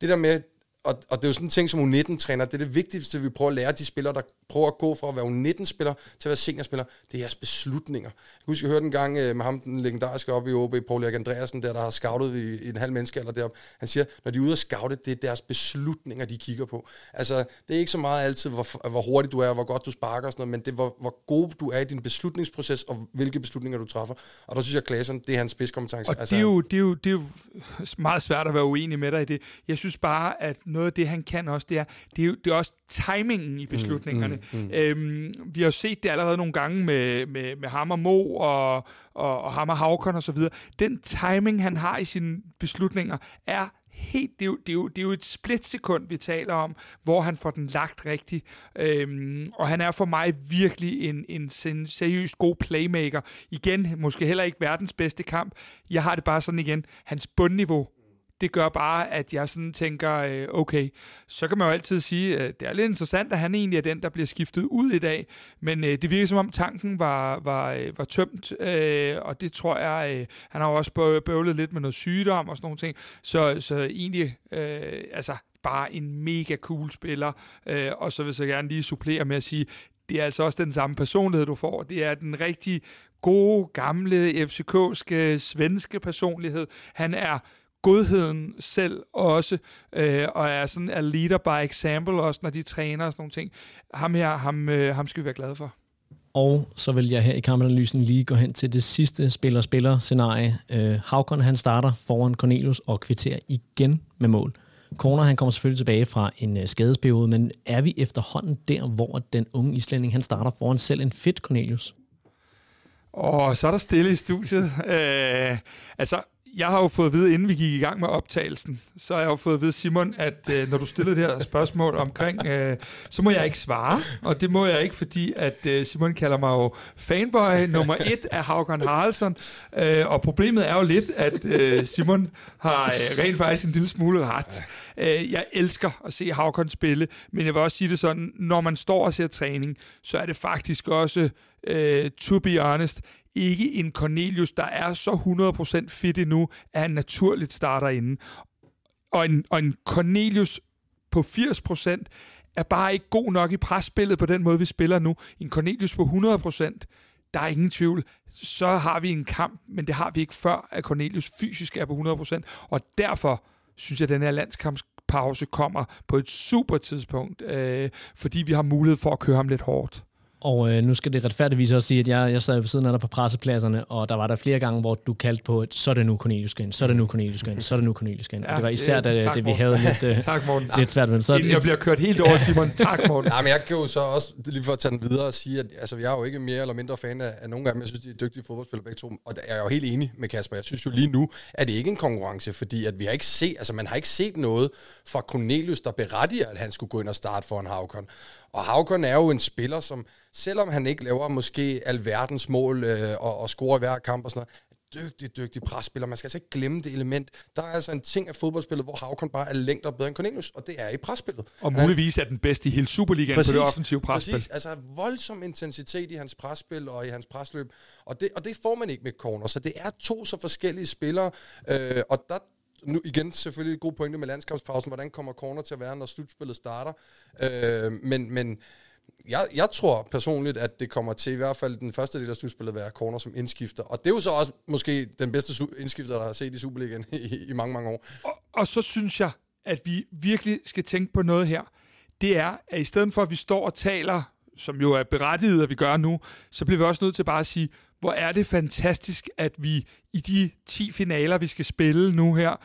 det der med, og, og det er jo sådan en ting som U19-træner, det er det vigtigste, vi prøver at lære de spillere, der prøver at gå fra at være U19-spiller til at være seniorspiller, det er jeres beslutninger. Jeg husker, jeg hørte en gang øh, med ham, den legendariske oppe i OB, Paul Erik Andreasen, der, der har scoutet i, i en halv menneske eller deroppe. Han siger, når de er ude og scoute, det er deres beslutninger, de kigger på. Altså, det er ikke så meget altid, hvor, hvor hurtigt du er, hvor godt du sparker og sådan noget, men det er, hvor, hvor god du er i din beslutningsproces, og hvilke beslutninger du træffer. Og der synes jeg, Klaasen, det er hans spidskompetence. Og altså, det, er jo, det, er jo, det er jo meget svært at være uenig med dig i det. Jeg synes bare, at noget af det, han kan også, det er, det er, jo, det er også timingen i mm, beslutningerne. Mm, mm, mm. Øhm, vi har set det allerede nogle gange med, med, med ham og Mo og, og, og ham og Havkon og så videre. Den timing, han har i sine beslutninger, er helt, det er, jo, det, er jo, det er jo et splitsekund, vi taler om, hvor han får den lagt rigtigt. Øhm, og han er for mig virkelig en, en seriøst god playmaker. Igen, måske heller ikke verdens bedste kamp. Jeg har det bare sådan igen, hans bundniveau det gør bare, at jeg sådan tænker, øh, okay, så kan man jo altid sige, at det er lidt interessant, at han egentlig er den, der bliver skiftet ud i dag, men øh, det virker som om tanken var, var, øh, var tømt, øh, og det tror jeg, øh, han har jo også bøvlet lidt med noget sygdom og sådan nogle ting, så, så egentlig, øh, altså, bare en mega cool spiller, øh, og så vil jeg gerne lige supplere med at sige, det er altså også den samme personlighed, du får. Det er den rigtig gode, gamle, FCK'ske, øh, svenske personlighed. Han er godheden selv også, øh, og er sådan a leader by example også, når de træner og sådan nogle ting. Ham her, ham, øh, ham skal vi være glade for. Og så vil jeg her i kampanalysen lige gå hen til det sidste spiller-spiller-scenarie. Øh, Havkon han starter foran Cornelius og kvitterer igen med mål. Corner han kommer selvfølgelig tilbage fra en øh, skadesperiode, men er vi efterhånden der, hvor den unge islænding han starter foran selv en fedt Cornelius? Og så er der stille i studiet. Øh, altså, jeg har jo fået at vide, inden vi gik i gang med optagelsen, så har jeg jo fået at vide, Simon, at øh, når du stiller det her spørgsmål omkring, øh, så må jeg ikke svare. Og det må jeg ikke, fordi at øh, Simon kalder mig jo fanboy nummer et af Haugen Haraldsson. Øh, og problemet er jo lidt, at øh, Simon har øh, rent faktisk en lille smule ret. Øh, jeg elsker at se Haugen spille, men jeg vil også sige det sådan, når man står og ser træning, så er det faktisk også, øh, to be honest, ikke en Cornelius, der er så 100% fit endnu, at han naturligt starter inden. Og en, og en Cornelius på 80% er bare ikke god nok i presspillet på den måde, vi spiller nu. En Cornelius på 100%, der er ingen tvivl. Så har vi en kamp, men det har vi ikke før, at Cornelius fysisk er på 100%. Og derfor synes jeg, at den her landskampspause kommer på et super tidspunkt, øh, fordi vi har mulighed for at køre ham lidt hårdt. Og øh, nu skal det retfærdigvis også sige, at jeg, jeg sad ved siden af dig på pressepladserne, og der var der flere gange, hvor du kaldte på, at så er det nu Cornelius igen, så er det nu Cornelius igen, så er det nu Cornelius igen. Ja, og det var især det, det, det vi havde lidt, øh, tak, lidt svært med. Så jeg bliver kørt helt over, Simon. tak, Morten. Ja, men jeg kan jo så også, lige for at tage den videre og sige, at altså, jeg er jo ikke mere eller mindre fan af, af nogen af dem. Jeg synes, de er dygtige fodboldspillere begge to. Og jeg er jo helt enig med Kasper. Jeg synes jo lige nu, at det ikke er en konkurrence, fordi at vi har ikke set, altså man har ikke set noget fra Cornelius, der berettiger, at han skulle gå ind og starte for en Havkon. Og Havkon er jo en spiller, som selvom han ikke laver måske alverdens mål øh, og, og scorer i hver kamp og sådan noget, dygtig, dygtig presspiller. Man skal altså ikke glemme det element. Der er altså en ting af fodboldspillet, hvor Havkon bare er længere bedre end Cornelius, og det er i presspillet. Og muligvis er den bedste i hele Superligaen præcis, på det offensive presspil. Præcis, altså voldsom intensitet i hans presspil og i hans presløb, og det, og det får man ikke med Corner. Så det er to så forskellige spillere, øh, og der nu igen selvfølgelig et god pointe med landskabspausen. Hvordan kommer corner til at være, når slutspillet starter? Øh, men, men jeg, jeg tror personligt, at det kommer til i hvert fald den første del af slutspillet at være corner som indskifter. Og det er jo så også måske den bedste indskifter, der har set i Superligaen i, i mange, mange år. Og, og så synes jeg, at vi virkelig skal tænke på noget her. Det er, at i stedet for, at vi står og taler, som jo er berettiget, at vi gør nu, så bliver vi også nødt til bare at sige, hvor er det fantastisk, at vi i de 10 finaler, vi skal spille nu her,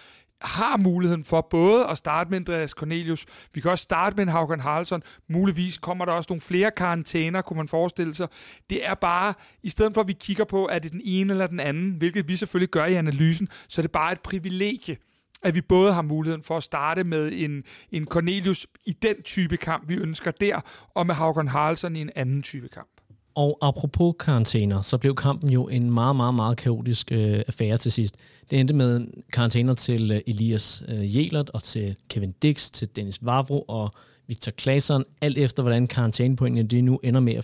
har muligheden for både at starte med Andreas Cornelius, vi kan også starte med en Haugen Haraldsson, muligvis kommer der også nogle flere karantæner, kunne man forestille sig. Det er bare, i stedet for at vi kigger på, er det den ene eller den anden, hvilket vi selvfølgelig gør i analysen, så er det bare et privilegie, at vi både har muligheden for at starte med en, en Cornelius i den type kamp, vi ønsker der, og med Haugen Haraldsson i en anden type kamp. Og apropos karantæner, så blev kampen jo en meget, meget, meget kaotisk øh, affære til sidst. Det endte med karantæner til øh, Elias øh, Jelert og til Kevin Dix, til Dennis Vavro og Victor Claesson, alt efter hvordan karantænepoengene de nu ender med at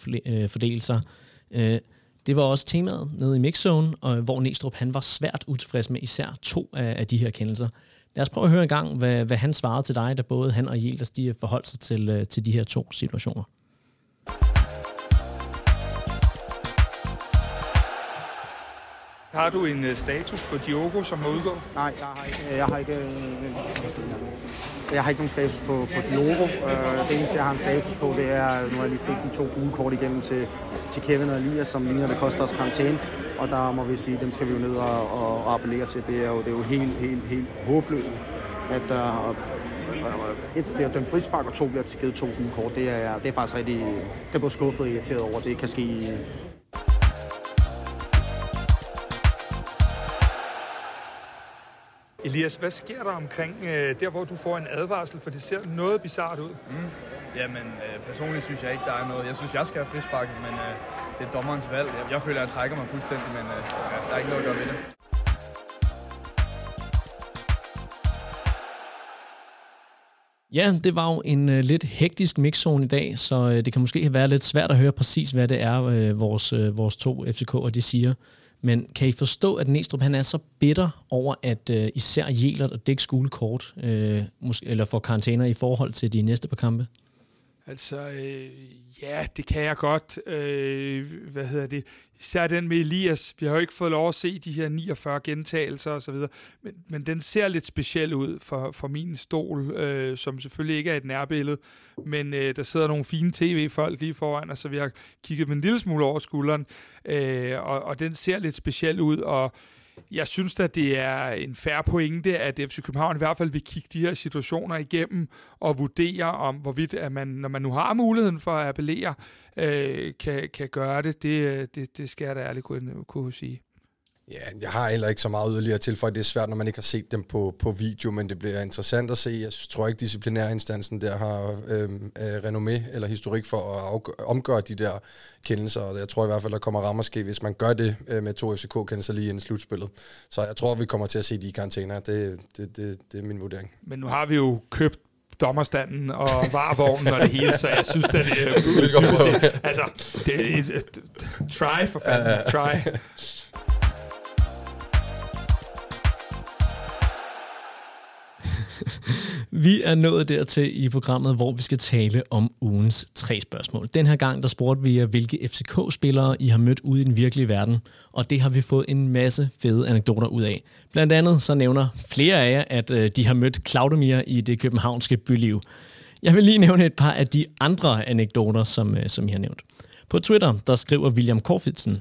fordele øh, sig. Øh, det var også temaet nede i mixzone, og, hvor Næstrup han var svært utilfreds med især to af, af de her kendelser. Lad os prøve at høre en gang, hvad, hvad han svarede til dig, da både han og Jelers de forholdt sig til, øh, til de her to situationer. Har du en uh, status på Diogo, som må udgå? Nej, jeg har ikke, jeg har ikke, øh, jeg har ikke nogen status på, på Diogo. Øh, det eneste, jeg har en status på, det er, nu har jeg lige set de to gule kort igennem til, til Kevin og Elias, som ligner, det koster os karantæne. Og der må vi sige, dem skal vi jo ned og, og, og appellere til. Det er jo, det er jo helt, helt, helt håbløst, at der uh, et bliver dømt frispark, og to bliver givet to gule kort. Det er, det er faktisk rigtig, det er både skuffet og irriteret over. Det kan ske Elias, hvad sker der omkring øh, der, hvor du får en advarsel, for det ser noget bizart ud? Mm. Jamen, øh, personligt synes jeg ikke, der er noget. Jeg synes, jeg skal have frisparket, men øh, det er dommerens valg. Jeg, jeg føler, at jeg trækker mig fuldstændig, men øh, ja, der er ikke noget at gøre ved det. Ja, det var jo en uh, lidt hektisk mixzone i dag, så uh, det kan måske have været lidt svært at høre præcis, hvad det er, uh, vores, uh, vores to FCK'er de siger. Men kan I forstå, at Næstrup han er så bitter over, at øh, især Jelert og Dæk skolekort, uh, øh, måske, eller får karantæner i forhold til de næste par kampe? Altså, øh, ja, det kan jeg godt. Øh, hvad hedder det? Især den med Elias. Vi har jo ikke fået lov at se de her 49 gentagelser osv., men, men den ser lidt speciel ud for, for min stol, øh, som selvfølgelig ikke er et nærbillede, men øh, der sidder nogle fine tv-folk lige foran os, så vi har kigget med en lille smule over skulderen, øh, og, og den ser lidt speciel ud, og jeg synes at det er en færre pointe, at FC København i hvert fald vil kigge de her situationer igennem og vurdere om, hvorvidt at man, når man nu har muligheden for at appellere, øh, kan, kan gøre det. Det, øh, det. det skal jeg da ærligt kunne, kunne sige. Ja, jeg har heller ikke så meget yderligere til, for det er svært, når man ikke har set dem på, på video, men det bliver interessant at se. Jeg tror ikke, disciplinærinstansen der har øhm, øh, renommé eller historik for at afgøre, omgøre de der kendelser, og jeg tror i hvert fald, der kommer rammerske, hvis man gør det øh, med to FCK-kendelser lige inden slutspillet. Så jeg tror, vi kommer til at se de karantæner. Det, det, det, det er min vurdering. Men nu har vi jo købt dommerstanden og varvognen og det hele, så jeg synes, at det er... altså, det er try for fanden, try. Vi er nået dertil i programmet, hvor vi skal tale om ugens tre spørgsmål. Den her gang, der spurgte vi jer, hvilke FCK-spillere I har mødt ude i den virkelige verden, og det har vi fået en masse fede anekdoter ud af. Blandt andet så nævner flere af jer, at øh, de har mødt Claudemir i det københavnske byliv. Jeg vil lige nævne et par af de andre anekdoter, som, øh, som I har nævnt. På Twitter, der skriver William Korfitsen,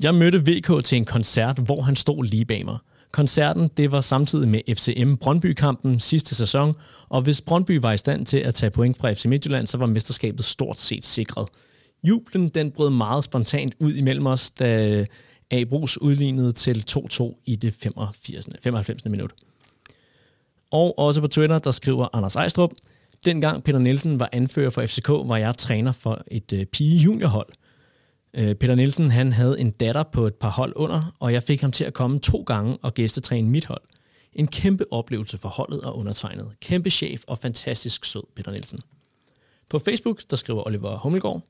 Jeg mødte VK til en koncert, hvor han stod lige bag mig. Koncerten det var samtidig med FCM Brøndby-kampen sidste sæson, og hvis Brøndby var i stand til at tage point fra FC Midtjylland, så var mesterskabet stort set sikret. Jublen den brød meget spontant ud imellem os, da A. Brugs udlignede til 2-2 i det 85. 95. minut. Og også på Twitter, der skriver Anders Ejstrup, Dengang Peter Nielsen var anfører for FCK, var jeg træner for et øh, pige juniorhold – Øh, Peter Nielsen han havde en datter på et par hold under, og jeg fik ham til at komme to gange og gæstetræne mit hold. En kæmpe oplevelse for holdet og undertegnet. Kæmpe chef og fantastisk sød Peter Nielsen. På Facebook, der skriver Oliver Hummelgaard,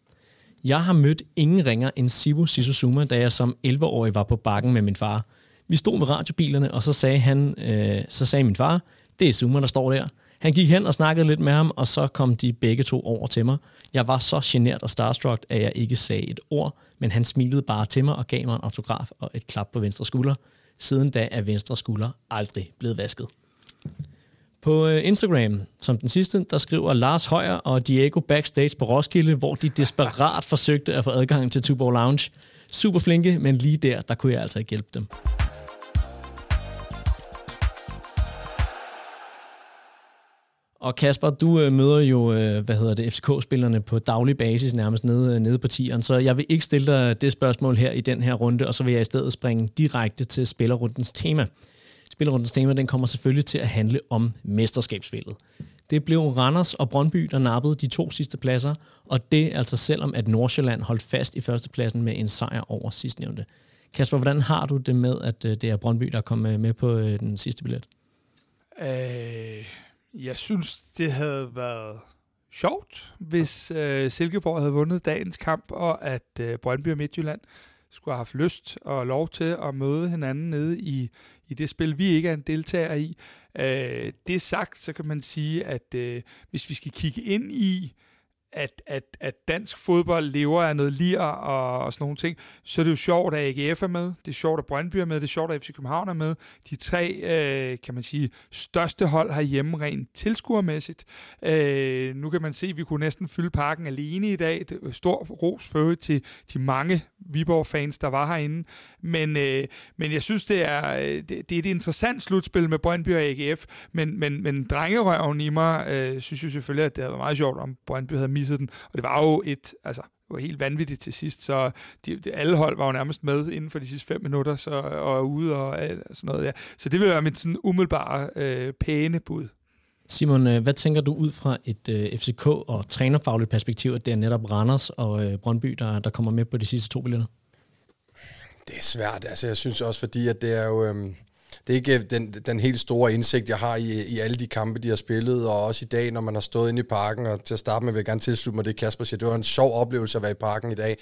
jeg har mødt ingen ringer end Sibu Sisuzuma, da jeg som 11-årig var på bakken med min far. Vi stod med radiobilerne, og så sagde, han, øh, så sagde min far, det er Zuma, der står der. Han gik hen og snakkede lidt med ham, og så kom de begge to over til mig. Jeg var så genert og starstruck, at jeg ikke sagde et ord, men han smilede bare til mig og gav mig en autograf og et klap på venstre skulder. Siden da er venstre skulder aldrig blevet vasket. På øh, Instagram, som den sidste, der skriver Lars Højer og Diego backstage på Roskilde, hvor de desperat forsøgte at få adgang til Tuborg Lounge. Super flinke, men lige der, der kunne jeg altså ikke hjælpe dem. Og Kasper, du øh, møder jo, øh, hvad hedder det, FCK-spillerne på daglig basis nærmest nede, øh, nede på tieren, så jeg vil ikke stille dig det spørgsmål her i den her runde, og så vil jeg i stedet springe direkte til spillerrundens tema. Spillerrundens tema, den kommer selvfølgelig til at handle om mesterskabsspillet. Det blev Randers og Brøndby, der nappede de to sidste pladser, og det altså selvom, at Nordsjælland holdt fast i førstepladsen med en sejr over sidstnævnte. Kasper, hvordan har du det med, at øh, det er Brøndby, der kom med på øh, den sidste billet? Øh jeg synes, det havde været sjovt, hvis øh, Silkeborg havde vundet dagens kamp, og at øh, Brøndby og Midtjylland skulle have haft lyst og lov til at møde hinanden nede i, i det spil, vi ikke er en deltager i. Øh, det sagt, så kan man sige, at øh, hvis vi skal kigge ind i at, at, at dansk fodbold lever af noget lir og, og sådan nogle ting, så er det jo sjovt, at AGF er med, det er sjovt, at Brøndby er med, det er sjovt, at FC København er med. De tre, øh, kan man sige, største hold herhjemme rent tilskuermæssigt. Øh, nu kan man se, at vi kunne næsten fylde parken alene i dag. Det stor ros for til de mange Viborg-fans, der var herinde. Men, øh, men jeg synes, det er, øh, det, det er et interessant slutspil med Brøndby og AGF, men, men, men drengerøven i mig øh, synes jo selvfølgelig, at det havde været meget sjovt, om Brøndby havde misset den. Og det var jo et, altså, var helt vanvittigt til sidst, så de, de, alle hold var jo nærmest med inden for de sidste fem minutter, så, og ude og, og sådan noget. Ja. Så det vil være mit sådan umiddelbare øh, pæne bud. Simon, øh, hvad tænker du ud fra et øh, FCK- og trænerfagligt perspektiv, at det er netop Randers og øh, Brøndby, der, der kommer med på de sidste to billetter? Det er svært. Altså, jeg synes også, fordi at det er jo... Øhm, det er ikke øh, den, den helt store indsigt, jeg har i, i alle de kampe, de har spillet, og også i dag, når man har stået inde i parken, og til at starte med vil jeg gerne tilslutte mig det, Kasper siger. Det var en sjov oplevelse at være i parken i dag,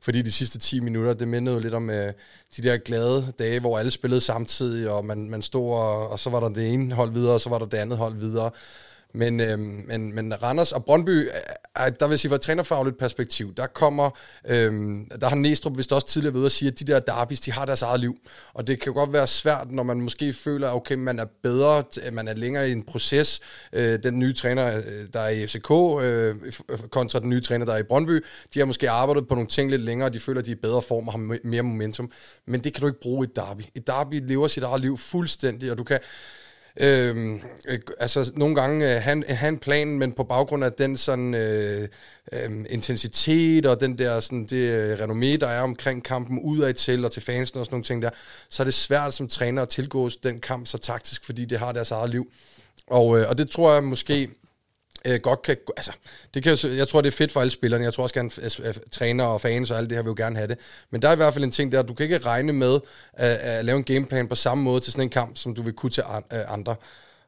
fordi de sidste 10 minutter, det mindede jo lidt om øh, de der glade dage, hvor alle spillede samtidig, og man, man stod, og, og så var der det ene hold videre, og så var der det andet hold videre. Men, øh, men, men Randers og Brøndby, øh, der vil sige fra et trænerfagligt perspektiv, der kommer, øh, der har Næstrup vist også tidligere ved at sige, at de der derbis, de har deres eget liv. Og det kan godt være svært, når man måske føler, okay, man er bedre, øh, man er længere i en proces. Øh, den nye træner, øh, der er i FCK, øh, kontra den nye træner, der er i Brøndby, de har måske arbejdet på nogle ting lidt længere, og de føler, at de er i bedre form og har mere momentum. Men det kan du ikke bruge i et derby. Et derby lever sit eget liv fuldstændig, og du kan Øhm, øh, altså nogle gange øh, han, øh, han en plan, men på baggrund af den sådan øh, øh, intensitet og den der sådan det øh, renommé, der er omkring kampen udad til og til fansen og sådan nogle ting der, så er det svært som træner at tilgå den kamp så taktisk, fordi det har deres eget liv. Og, øh, og det tror jeg måske øh, godt kan, altså, det kan, jeg tror, det er fedt for alle spillerne. Jeg tror også gerne, at træner og fans og alt det her vil jo gerne have det. Men der er i hvert fald en ting der, du kan ikke regne med at, at lave en gameplan på samme måde til sådan en kamp, som du vil kunne til øh, andre.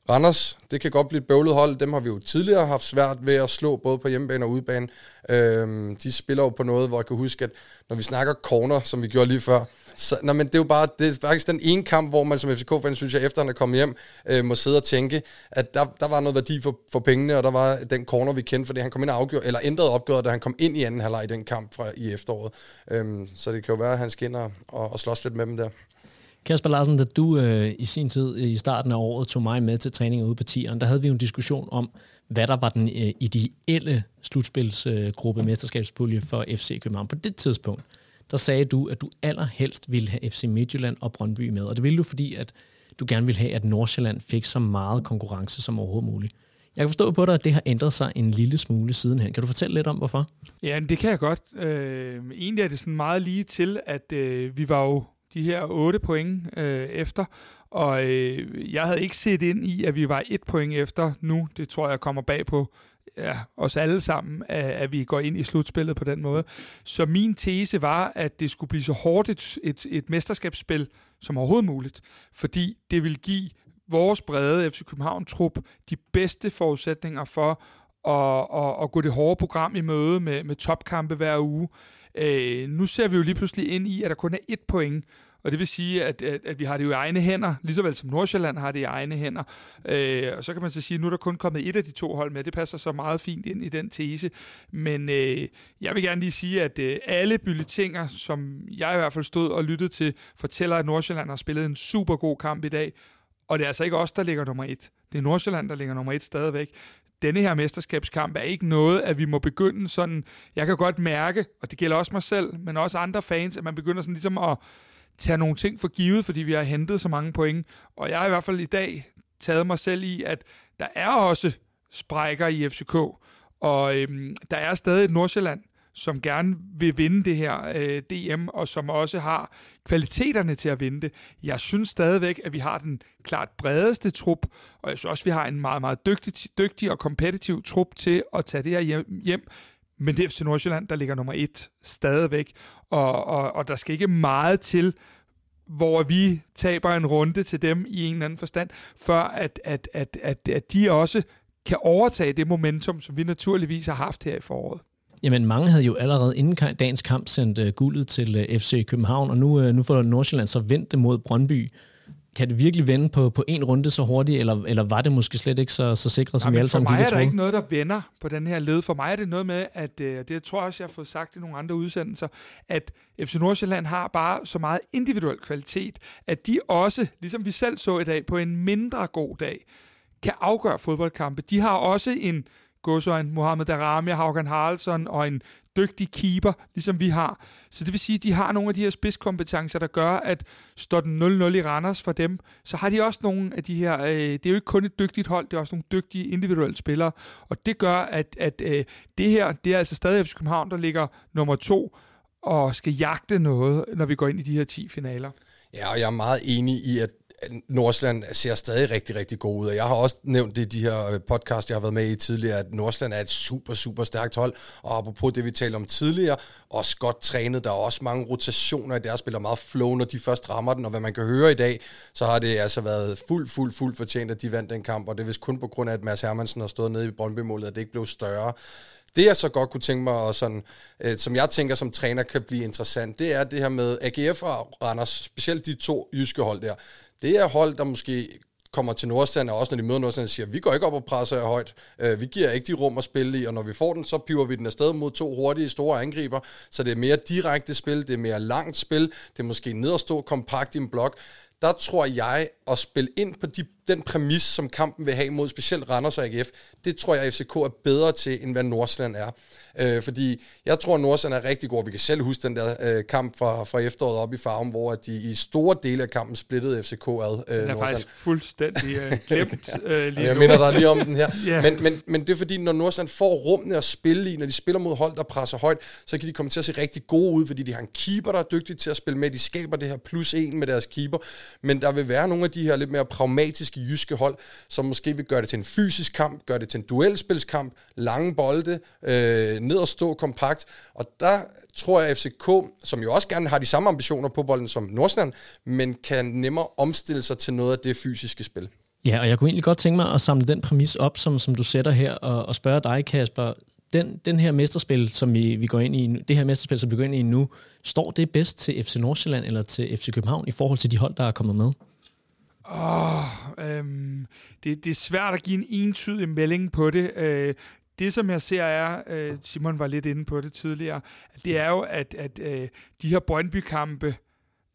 Randers, det kan godt blive et bøvlet hold. Dem har vi jo tidligere haft svært ved at slå, både på hjemmebane og udebane. Øhm, de spiller jo på noget, hvor jeg kan huske, at når vi snakker corner, som vi gjorde lige før, så, nej, men det er jo bare, det er faktisk den ene kamp, hvor man som FCK-fan, synes jeg, efter han er kommet hjem, øh, må sidde og tænke, at der, der var noget værdi for, for pengene, og der var den corner, vi kendte, fordi han kom ind og afgjorde, eller ændrede opgøret, da han kom ind i anden halvleg i den kamp fra i efteråret. Øhm, så det kan jo være, at han skal ind og, og, og slås lidt med dem der. Kasper Larsen, da du øh, i sin tid øh, i starten af året tog mig med til træning ude på tieren, der havde vi jo en diskussion om, hvad der var den øh, ideelle slutspilsgruppe øh, mesterskabspulje for FC København. På det tidspunkt, der sagde du, at du allerhelst ville have FC Midtjylland og Brøndby med. Og det ville du, fordi at du gerne ville have, at Nordsjælland fik så meget konkurrence som overhovedet muligt. Jeg kan forstå på dig, at det har ændret sig en lille smule sidenhen. Kan du fortælle lidt om, hvorfor? Ja, det kan jeg godt. Øh, egentlig er det sådan meget lige til, at øh, vi var jo de her 8 point øh, efter, og øh, jeg havde ikke set ind i, at vi var et point efter nu. Det tror jeg kommer bag på ja, os alle sammen, at, at vi går ind i slutspillet på den måde. Så min tese var, at det skulle blive så hårdt et, et, et mesterskabsspil som overhovedet muligt, fordi det vil give vores brede FC København-trup de bedste forudsætninger for at, at, at gå det hårde program i møde med, med topkampe hver uge. Øh, nu ser vi jo lige pludselig ind i, at der kun er et point, og det vil sige, at, at, at vi har det jo i egne hænder, lige så vel som Nordsjælland har det i egne hænder. Øh, og så kan man så sige, at nu er der kun kommet et af de to hold med. Det passer så meget fint ind i den tese. Men øh, jeg vil gerne lige sige, at øh, alle bylletinger, som jeg i hvert fald stod og lyttede til, fortæller, at Nordsjælland har spillet en super god kamp i dag. Og det er altså ikke os, der ligger nummer et. Det er Nordsjælland, der ligger nummer et stadigvæk denne her mesterskabskamp er ikke noget, at vi må begynde sådan, jeg kan godt mærke, og det gælder også mig selv, men også andre fans, at man begynder sådan ligesom at tage nogle ting for givet, fordi vi har hentet så mange point. Og jeg har i hvert fald i dag taget mig selv i, at der er også sprækker i FCK, og øhm, der er stadig et Nordsjælland, som gerne vil vinde det her øh, DM, og som også har kvaliteterne til at vinde det. Jeg synes stadigvæk, at vi har den klart bredeste trup, og jeg synes også, at vi har en meget, meget dygtig, dygtig og kompetitiv trup til at tage det her hjem. hjem. Men det er FC Nordsjælland, der ligger nummer et stadigvæk, og, og, og der skal ikke meget til, hvor vi taber en runde til dem i en eller anden forstand, før at, at, at, at, at de også kan overtage det momentum, som vi naturligvis har haft her i foråret. Jamen, mange havde jo allerede inden dagens kamp sendt uh, guldet til uh, øh, FC København, og nu, uh, nu får Nordsjælland så vendt det mod Brøndby. Kan det virkelig vende på, på en runde så hurtigt, eller, eller var det måske slet ikke så, så sikret, som vi alle sammen gik og For mig er der ikke noget, der vender på den her led. For mig er det noget med, at uh, det tror jeg også, jeg har fået sagt i nogle andre udsendelser, at FC Nordsjælland har bare så meget individuel kvalitet, at de også, ligesom vi selv så i dag, på en mindre god dag, kan afgøre fodboldkampe. De har også en godsøjen Mohamed Darami, Haugen Haraldsson og en dygtig keeper, ligesom vi har. Så det vil sige, at de har nogle af de her spidskompetencer, der gør, at står den 0-0 i Randers for dem, så har de også nogle af de her, øh, det er jo ikke kun et dygtigt hold, det er også nogle dygtige individuelle spillere, og det gør, at, at øh, det her, det er altså stadig FC København, der ligger nummer to, og skal jagte noget, når vi går ind i de her 10 finaler. Ja, og jeg er meget enig i, at Nordsland ser stadig rigtig, rigtig god ud. Og jeg har også nævnt det i de her øh, podcast, jeg har været med i tidligere, at Nordsland er et super, super stærkt hold. Og apropos det, vi talte om tidligere, også godt trænet. Der er også mange rotationer i deres spiller, meget flow, når de først rammer den. Og hvad man kan høre i dag, så har det altså været fuld, fuld, fuld fortjent, at de vandt den kamp. Og det er vist kun på grund af, at Mads Hermansen har stået nede i Brøndby-målet, at det ikke blev større. Det jeg så godt kunne tænke mig, og sådan, øh, som jeg tænker som træner kan blive interessant, det er det her med AGF og Randers, specielt de to jyske hold der. Det er hold, der måske kommer til Nordstand, og også når de møder Nordstand, siger, vi går ikke op og presser jer højt. Øh, vi giver ikke de rum at spille i, og når vi får den, så piver vi den afsted mod to hurtige, store angriber. Så det er mere direkte spil, det er mere langt spil, det er måske ned og stå kompakt i en blok. Der tror jeg, at spille ind på de den præmis, som kampen vil have mod specielt Randers og AGF, det tror jeg, at FCK er bedre til, end hvad Nordsjælland er. Øh, fordi jeg tror, at Nordsjælland er rigtig god. Vi kan selv huske den der øh, kamp fra, fra efteråret op i farven, hvor de i store dele af kampen splittede FCK ad. Øh, den er faktisk fuldstændig øh, glemt øh, lige Jeg minder dig lige om den her. yeah. men, men, men det er fordi, når Nordsjælland får rummene at spille i, når de spiller mod hold, der presser højt, så kan de komme til at se rigtig gode ud, fordi de har en keeper, der er dygtig til at spille med. De skaber det her plus en med deres keeper. Men der vil være nogle af de her lidt mere pragmatiske jyske hold, som måske vil gøre det til en fysisk kamp, gøre det til en duelspilskamp, lange bolde, øh, ned og stå kompakt. Og der tror jeg, at FCK, som jo også gerne har de samme ambitioner på bolden som Nordsjælland, men kan nemmere omstille sig til noget af det fysiske spil. Ja, og jeg kunne egentlig godt tænke mig at samle den præmis op, som, som du sætter her, og, og spørge dig, Kasper, den, den her mesterspil, som vi, vi går ind i, det her mesterspil, som vi går ind i nu, står det bedst til FC Nordsjælland eller til FC København i forhold til de hold, der er kommet med? Oh, øhm, det, det er svært at give en entydig melding på det. Øh, det, som jeg ser er, øh, Simon var lidt inde på det tidligere, det er jo, at, at øh, de her Brøndby-kampe,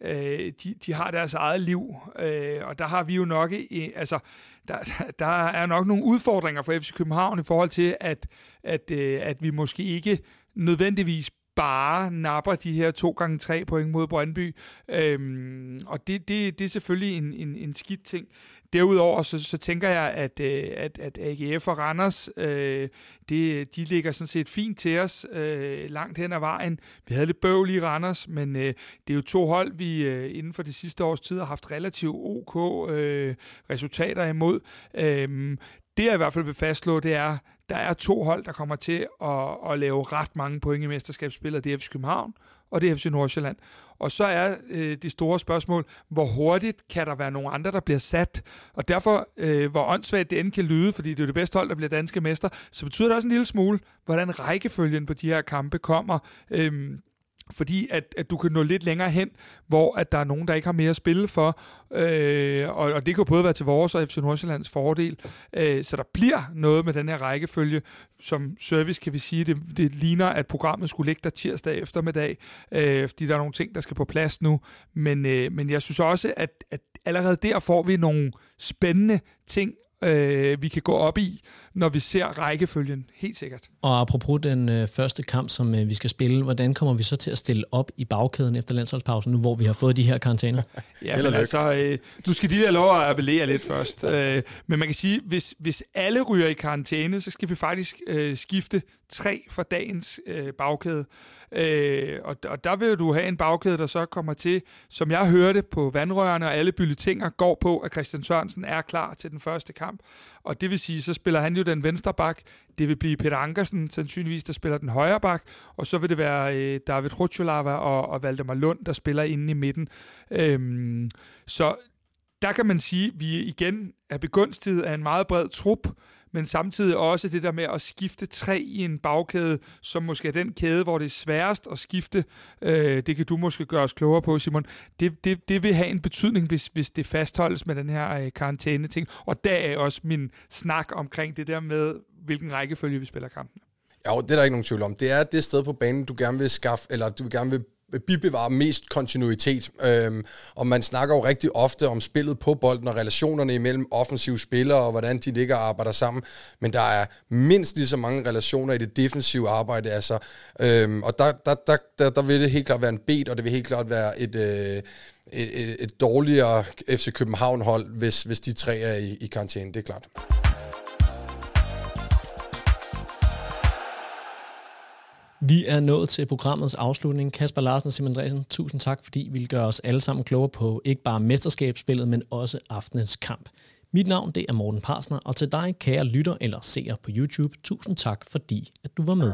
øh, de, de har deres eget liv, øh, og der har vi jo nok, øh, altså, der, der er nok nogle udfordringer for FC København i forhold til, at, at, øh, at vi måske ikke nødvendigvis bare napper de her to gange tre point mod Brøndby. Øhm, og det, det, det er selvfølgelig en, en, en skidt ting. Derudover så, så tænker jeg, at, øh, at, at AGF og Randers, øh, det, de ligger sådan set fint til os øh, langt hen ad vejen. Vi havde lidt bøvl i Randers, men øh, det er jo to hold, vi øh, inden for de sidste års tid har haft relativt ok øh, resultater imod. Øh, det jeg i hvert fald vil fastslå, det er, der er to hold, der kommer til at, at lave ret mange point i mesterskabsspillet. Det er FC København, og det er FC Nordsjælland. Og så er øh, det store spørgsmål, hvor hurtigt kan der være nogle andre, der bliver sat? Og derfor, øh, hvor åndssvagt det end kan lyde, fordi det er det bedste hold, der bliver danske mester, så betyder det også en lille smule, hvordan rækkefølgen på de her kampe kommer. Øh, fordi at, at du kan nå lidt længere hen, hvor at der er nogen, der ikke har mere at spille for, øh, og, og det kan både være til vores og FC Nordsjællands fordel. Øh, så der bliver noget med den her rækkefølge, som service kan vi sige, det, det ligner, at programmet skulle ligge der tirsdag eftermiddag, øh, fordi der er nogle ting, der skal på plads nu. Men, øh, men jeg synes også, at, at allerede der får vi nogle spændende ting øh, vi kan gå op i, når vi ser rækkefølgen, helt sikkert. Og apropos den øh, første kamp, som øh, vi skal spille, hvordan kommer vi så til at stille op i bagkæden efter landsholdspausen, nu hvor vi har fået de her karantæner? ja, men altså, øh, nu skal de der lov at appellere lidt først. Øh, men man kan sige, hvis, hvis alle ryger i karantæne, så skal vi faktisk øh, skifte tre for dagens øh, bagkæde. Øh, og, og der vil du have en bagkæde, der så kommer til, som jeg hørte på vandrørene, og alle bylletinger går på, at Christian Sørensen er klar til den første kamp. Og det vil sige, så spiller han jo den venstre bak. Det vil blive Peter Ankersen, sandsynligvis, der spiller den højre bak. Og så vil det være øh, David Rutscholava og, og Valdemar Lund, der spiller inde i midten. Øhm, så der kan man sige, at vi igen er begunstiget af en meget bred trup, men samtidig også det der med at skifte tre i en bagkæde, som måske er den kæde, hvor det er sværest at skifte. Øh, det kan du måske gøre os klogere på, Simon. Det, det, det vil have en betydning, hvis, hvis det fastholdes med den her øh, karantæne-ting. Og der er også min snak omkring det der med, hvilken rækkefølge vi spiller kampen. Ja, det er der ikke nogen tvivl om. Det er det sted på banen, du gerne vil skaffe, eller du gerne vil bibevare mest kontinuitet. Øhm, og man snakker jo rigtig ofte om spillet på bolden og relationerne imellem offensive spillere og hvordan de ligger og arbejder sammen. Men der er mindst lige så mange relationer i det defensive arbejde. Altså, øhm, og der, der, der, der, der vil det helt klart være en bed, og det vil helt klart være et... Øh, et, et, et dårligere FC København-hold, hvis, hvis de tre er i, i karantæne, det er klart. Vi er nået til programmets afslutning. Kasper Larsen og Simon Andresen, tusind tak, fordi I vil gøre os alle sammen klogere på ikke bare mesterskabsspillet, men også aftenens kamp. Mit navn det er Morten Parsner, og til dig, kære lytter eller seer på YouTube, tusind tak, fordi at du var med.